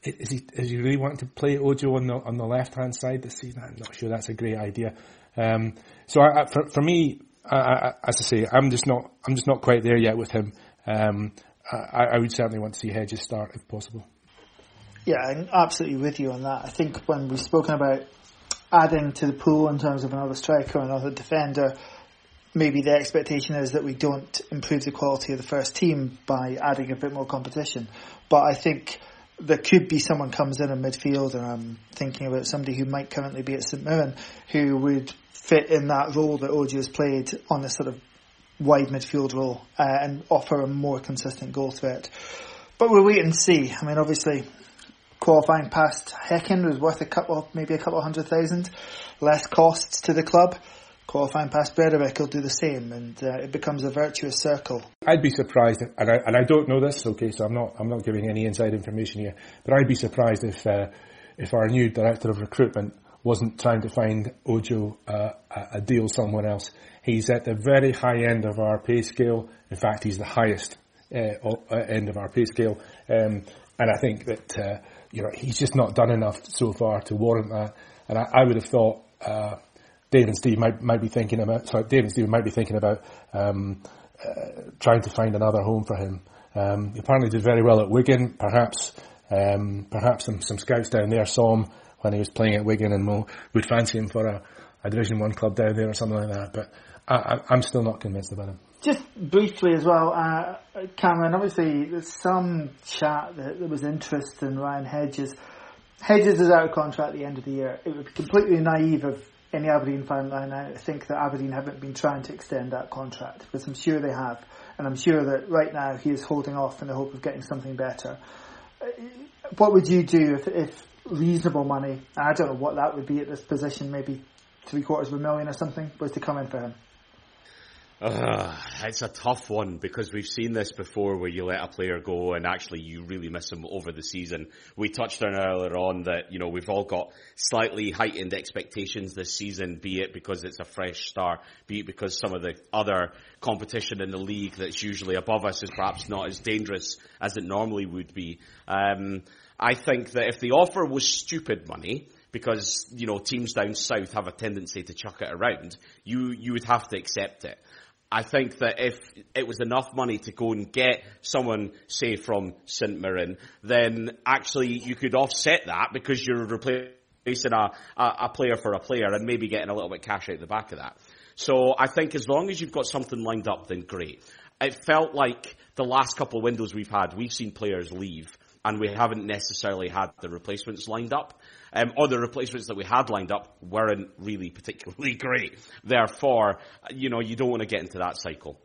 Is he, is he really wanting to play Ojo on the on the left hand side this season? I'm not sure that's a great idea. Um, so I, I, for, for me, I, as I say, I'm just not I'm just not quite there yet with him. Um, I, I would certainly want to see Hedges start if possible. Yeah, I'm absolutely with you on that. I think when we've spoken about adding to the pool in terms of another striker, or another defender, maybe the expectation is that we don't improve the quality of the first team by adding a bit more competition. But I think there could be someone comes in in midfield, and I'm thinking about somebody who might currently be at St Mirren who would fit in that role that Ojo has played on this sort of wide midfield role uh, and offer a more consistent goal threat. But we'll wait and see. I mean, obviously, qualifying past Häcken was worth a couple, maybe a couple of hundred thousand, less costs to the club. Qualifying past Breidablik will do the same, and uh, it becomes a virtuous circle. I'd be surprised, if, and I and I don't know this. Okay, so I'm not I'm not giving any inside information here, but I'd be surprised if uh, if our new director of recruitment wasn't trying to find Ojo uh, a deal somewhere else. He's at the very high end of our pay scale. In fact, he's the highest uh, uh end of our pay scale, um, and I think that uh, you know he's just not done enough so far to warrant that. And I, I would have thought uh, Dave and Steve might might be thinking about. Sorry, Dave and Steve might be thinking about um, uh, trying to find another home for him. Um, he apparently did very well at Wigan. Perhaps um, perhaps some, some scouts down there saw him when he was playing at Wigan and would fancy him for a, a Division One club down there or something like that. But I, am still not convinced about him. Just briefly as well, uh, Cameron. Obviously, there's some chat that there was interest in Ryan Hedges. Hedges is out of contract at the end of the year. It would be completely naive of any Aberdeen fan right to think that Aberdeen haven't been trying to extend that contract, because I'm sure they have, and I'm sure that right now he is holding off in the hope of getting something better. Uh, what would you do if, if reasonable money, I don't know what that would be at this position, maybe three quarters of a million or something, was to come in for him? Uh, it's a tough one because we've seen this before where you let a player go and actually you really miss him over the season. We touched on earlier on that, you know, we've all got slightly heightened expectations this season, be it because it's a fresh start, be it because some of the other competition in the league that's usually above us is perhaps not as dangerous as it normally would be. Um, I think that if the offer was stupid money, because, you know, teams down south have a tendency to chuck it around, you, you would have to accept it. I think that if it was enough money to go and get someone, say, from St Mirren, then actually you could offset that because you're replacing a, a, a, player for a player and maybe getting a little bit cash out the back of that. So I think as long as you've got something lined up, then great. It felt like the last couple of windows we've had, we've seen players leave and we haven't necessarily had the replacements lined up. Um, or the replacements that we had lined up weren't really particularly great. Therefore, you know, you don't want to get into that cycle.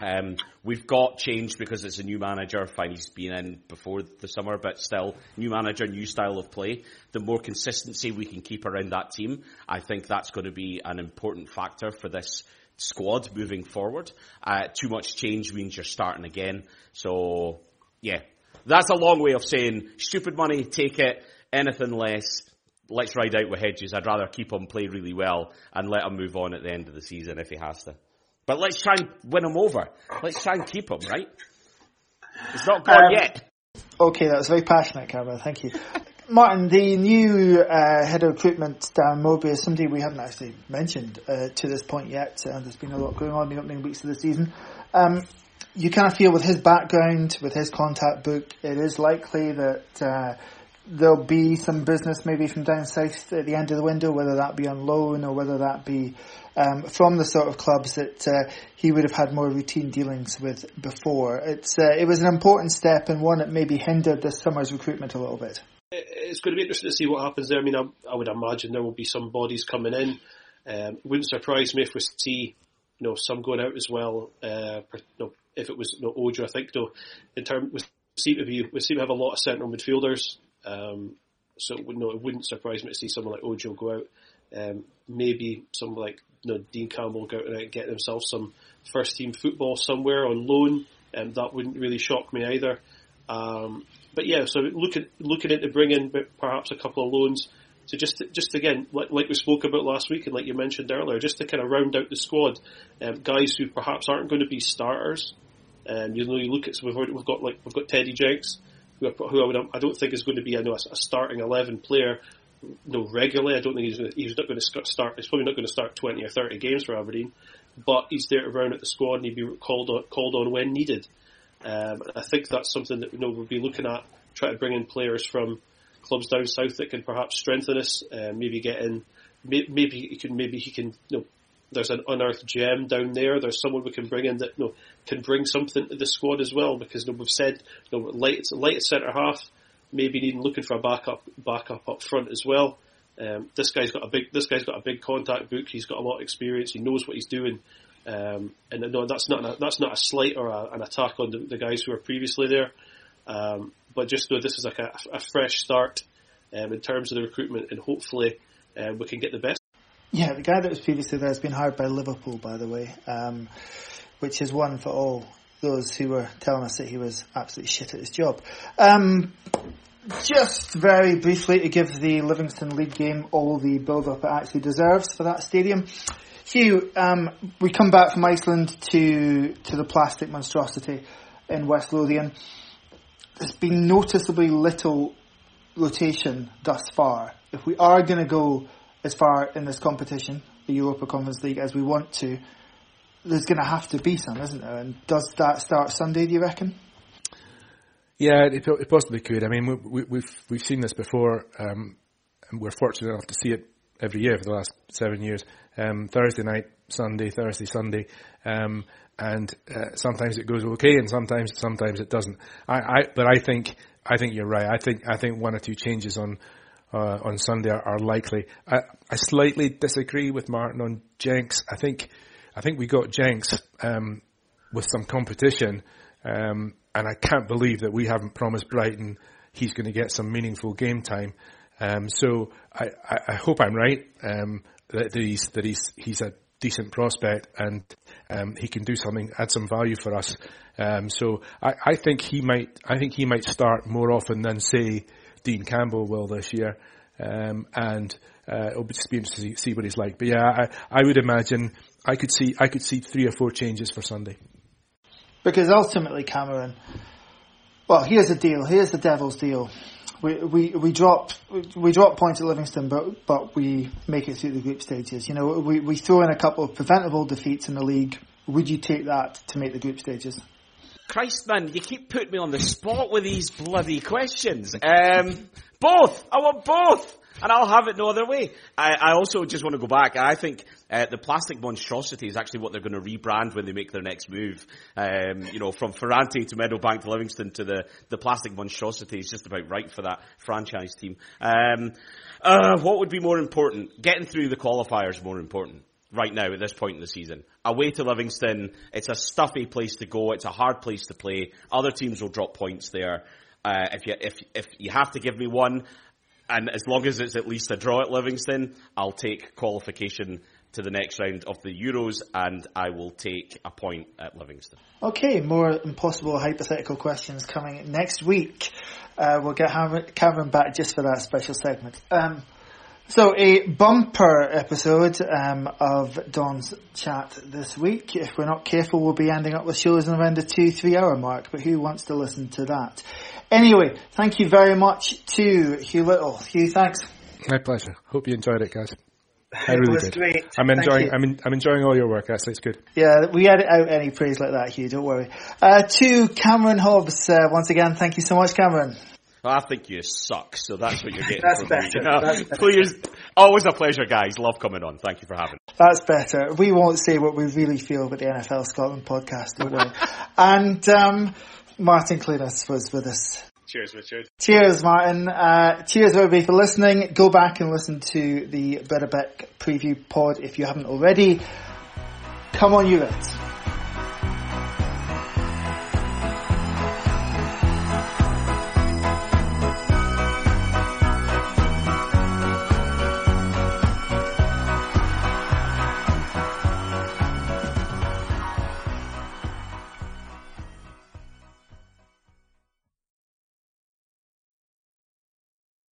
Um, we've got change because it's a new manager. Fine, he's been in before the summer, but still, new manager, new style of play. The more consistency we can keep around that team, I think that's going to be an important factor for this squad moving forward. Uh, too much change means you're starting again. So, yeah, that's a long way of saying stupid money, take it. Anything less, let's ride out with Hedges. I'd rather keep him play really well and let him move on at the end of the season if he has to. But let's try and win him over. Let's try and keep him, right? It's not gone um, yet. Okay, that was very passionate, Cameron. Thank you. Martin, the new uh, head of recruitment, Darren Moby, is somebody we haven't actually mentioned uh, to this point yet. Uh, there's been a lot going on in the opening weeks of the season. Um, you kind of feel with his background, with his contact book, it is likely that uh, there'll be some business maybe from down south at the end of the window, whether that be on loan or whether that be um, from the sort of clubs that uh, he would have had more routine dealings with before. It's uh, it was an important step and one that maybe hindered this summer's recruitment a little bit. It's going to be interesting to see what happens there. I mean, I, I would imagine there will be some bodies coming in. Um, it wouldn't surprise me if we see you know some going out as well. Uh, you know, if it was you know, Ojo, I think though, in terms we seem to be we seem to have a lot of central midfielders. Um, so no, it wouldn't surprise me to see someone like Ojo go out. Um, maybe someone like you know, Dean Campbell go out and get himself some first team football somewhere on loan. Um, that wouldn't really shock me either. Um, but yeah, so looking looking into bringing perhaps a couple of loans. So just just again, like, like, we spoke about last week and like you mentioned earlier, just to kind of round out the squad, um, guys who perhaps aren't going to be starters. Um, you know, you look at so we've, already, we've got like we've got Teddy Jenks, who, I, would, I don't think is going to be I know a, a starting eleven player. no regularly. I don't think he's gonna, he's not going to start. He's probably not going to start twenty or thirty games for Aberdeen, but he's there around at the squad and he'd be called on, called on when needed. Um, I think that's something that you know we'll be looking at. Try to bring in players from clubs down south that can perhaps strengthen us. Uh, maybe get in. Maybe he can. Maybe he can. You know, there's an unearthed gem down there. There's someone we can bring in that you know, can bring something to the squad as well. Because you know, we've said you know, light, light centre half, maybe needing looking for a backup backup up front as well. Um, this guy's got a big this guy's got a big contact book. He's got a lot of experience. He knows what he's doing. Um, and no, that's not a, that's not a slight or a, an attack on the, the, guys who were previously there. Um, but just know this is like a, a fresh start um, in terms of the recruitment, and hopefully uh, we can get the best. Yeah, the guy that was previously there has been hired by Liverpool, by the way, um, which is one for all those who were telling us that he was absolutely shit at his job. Um, just very briefly to give the Livingston League game all the build-up it actually deserves for that stadium. Hugh, um, we come back from Iceland to to the plastic monstrosity in West Lothian. There's been noticeably little rotation thus far. If we are going to go as far in this competition, the Europa Conference League, as we want to, there's going to have to be some, isn't there? And does that start Sunday? Do you reckon? Yeah, it, it possibly could. I mean, we, have we've, we've seen this before, um, and we're fortunate enough to see it every year for the last seven years. Um, Thursday night, Sunday, Thursday, Sunday, um, and uh, sometimes it goes okay, and sometimes sometimes it doesn't. I, I, but I think I think you're right. I think I think one or two changes on uh, on Sunday are, are likely. I, I, slightly disagree with Martin on Jenks. I think I think we got Jenks um, with some competition, um, and I can't believe that we haven't promised Brighton he's going to get some meaningful game time. Um, so I, I, I, hope I'm right um, that, he's that he's he's a decent prospect and um, he can do something, add some value for us. Um, so I, I, think he might I think he might start more often than say Dean Campbell will this year, um, and uh, it'll just be interesting to see, what he's like. But yeah, I, I would imagine I could see I could see three or four changes for Sunday. Because ultimately, Cameron. Well, here's the deal. Here's the devil's deal we, we, we drop we drop points at Livingston, but but we make it through the group stages. You know, we, we throw in a couple of preventable defeats in the league. Would you take that to make the group stages? Christ, man, you keep putting me on the spot with these bloody questions. Um, both. I want both and I'll have it no other way. I, I also just want to go back. I think uh, the plastic monstrosity is actually what they're going to rebrand when they make their next move. Um, you know, from Ferranti to Meadowbank to Livingston to the, the plastic monstrosity is just about right for that franchise team. Um, uh, what would be more important? Getting through the qualifiers more important right now at this point in the season. Away to Livingston, it's a stuffy place to go. It's a hard place to play. Other teams will drop points there. Uh, if you if if you have to give me one, and as long as it's at least a draw at Livingston, I'll take qualification to the next round of the Euros, and I will take a point at Livingston. Okay, more impossible hypothetical questions coming next week. Uh, we'll get Cameron back just for that special segment. Um, so a bumper episode um, of Don's chat this week. If we're not careful, we'll be ending up with shows around the two, three hour mark. But who wants to listen to that? Anyway, thank you very much to Hugh Little. Hugh, thanks. My pleasure. Hope you enjoyed it, guys. I really it was did. great. I'm enjoying. I'm, in, I'm enjoying all your work. Actually, it's good. Yeah, we edit out any praise like that, Hugh. Don't worry. Uh, to Cameron Hobbs, uh, once again, thank you so much, Cameron. I think you suck, so that's what you're getting that's from better. me. You know? That's better. Always a pleasure, guys. Love coming on. Thank you for having me. That's better. We won't say what we really feel about the NFL Scotland podcast, don't and um, Martin Clunas was with us. Cheers, Richard. Cheers, Martin. Uh, cheers, everybody, for listening. Go back and listen to the Better Beck preview pod if you haven't already. Come on, you Reds.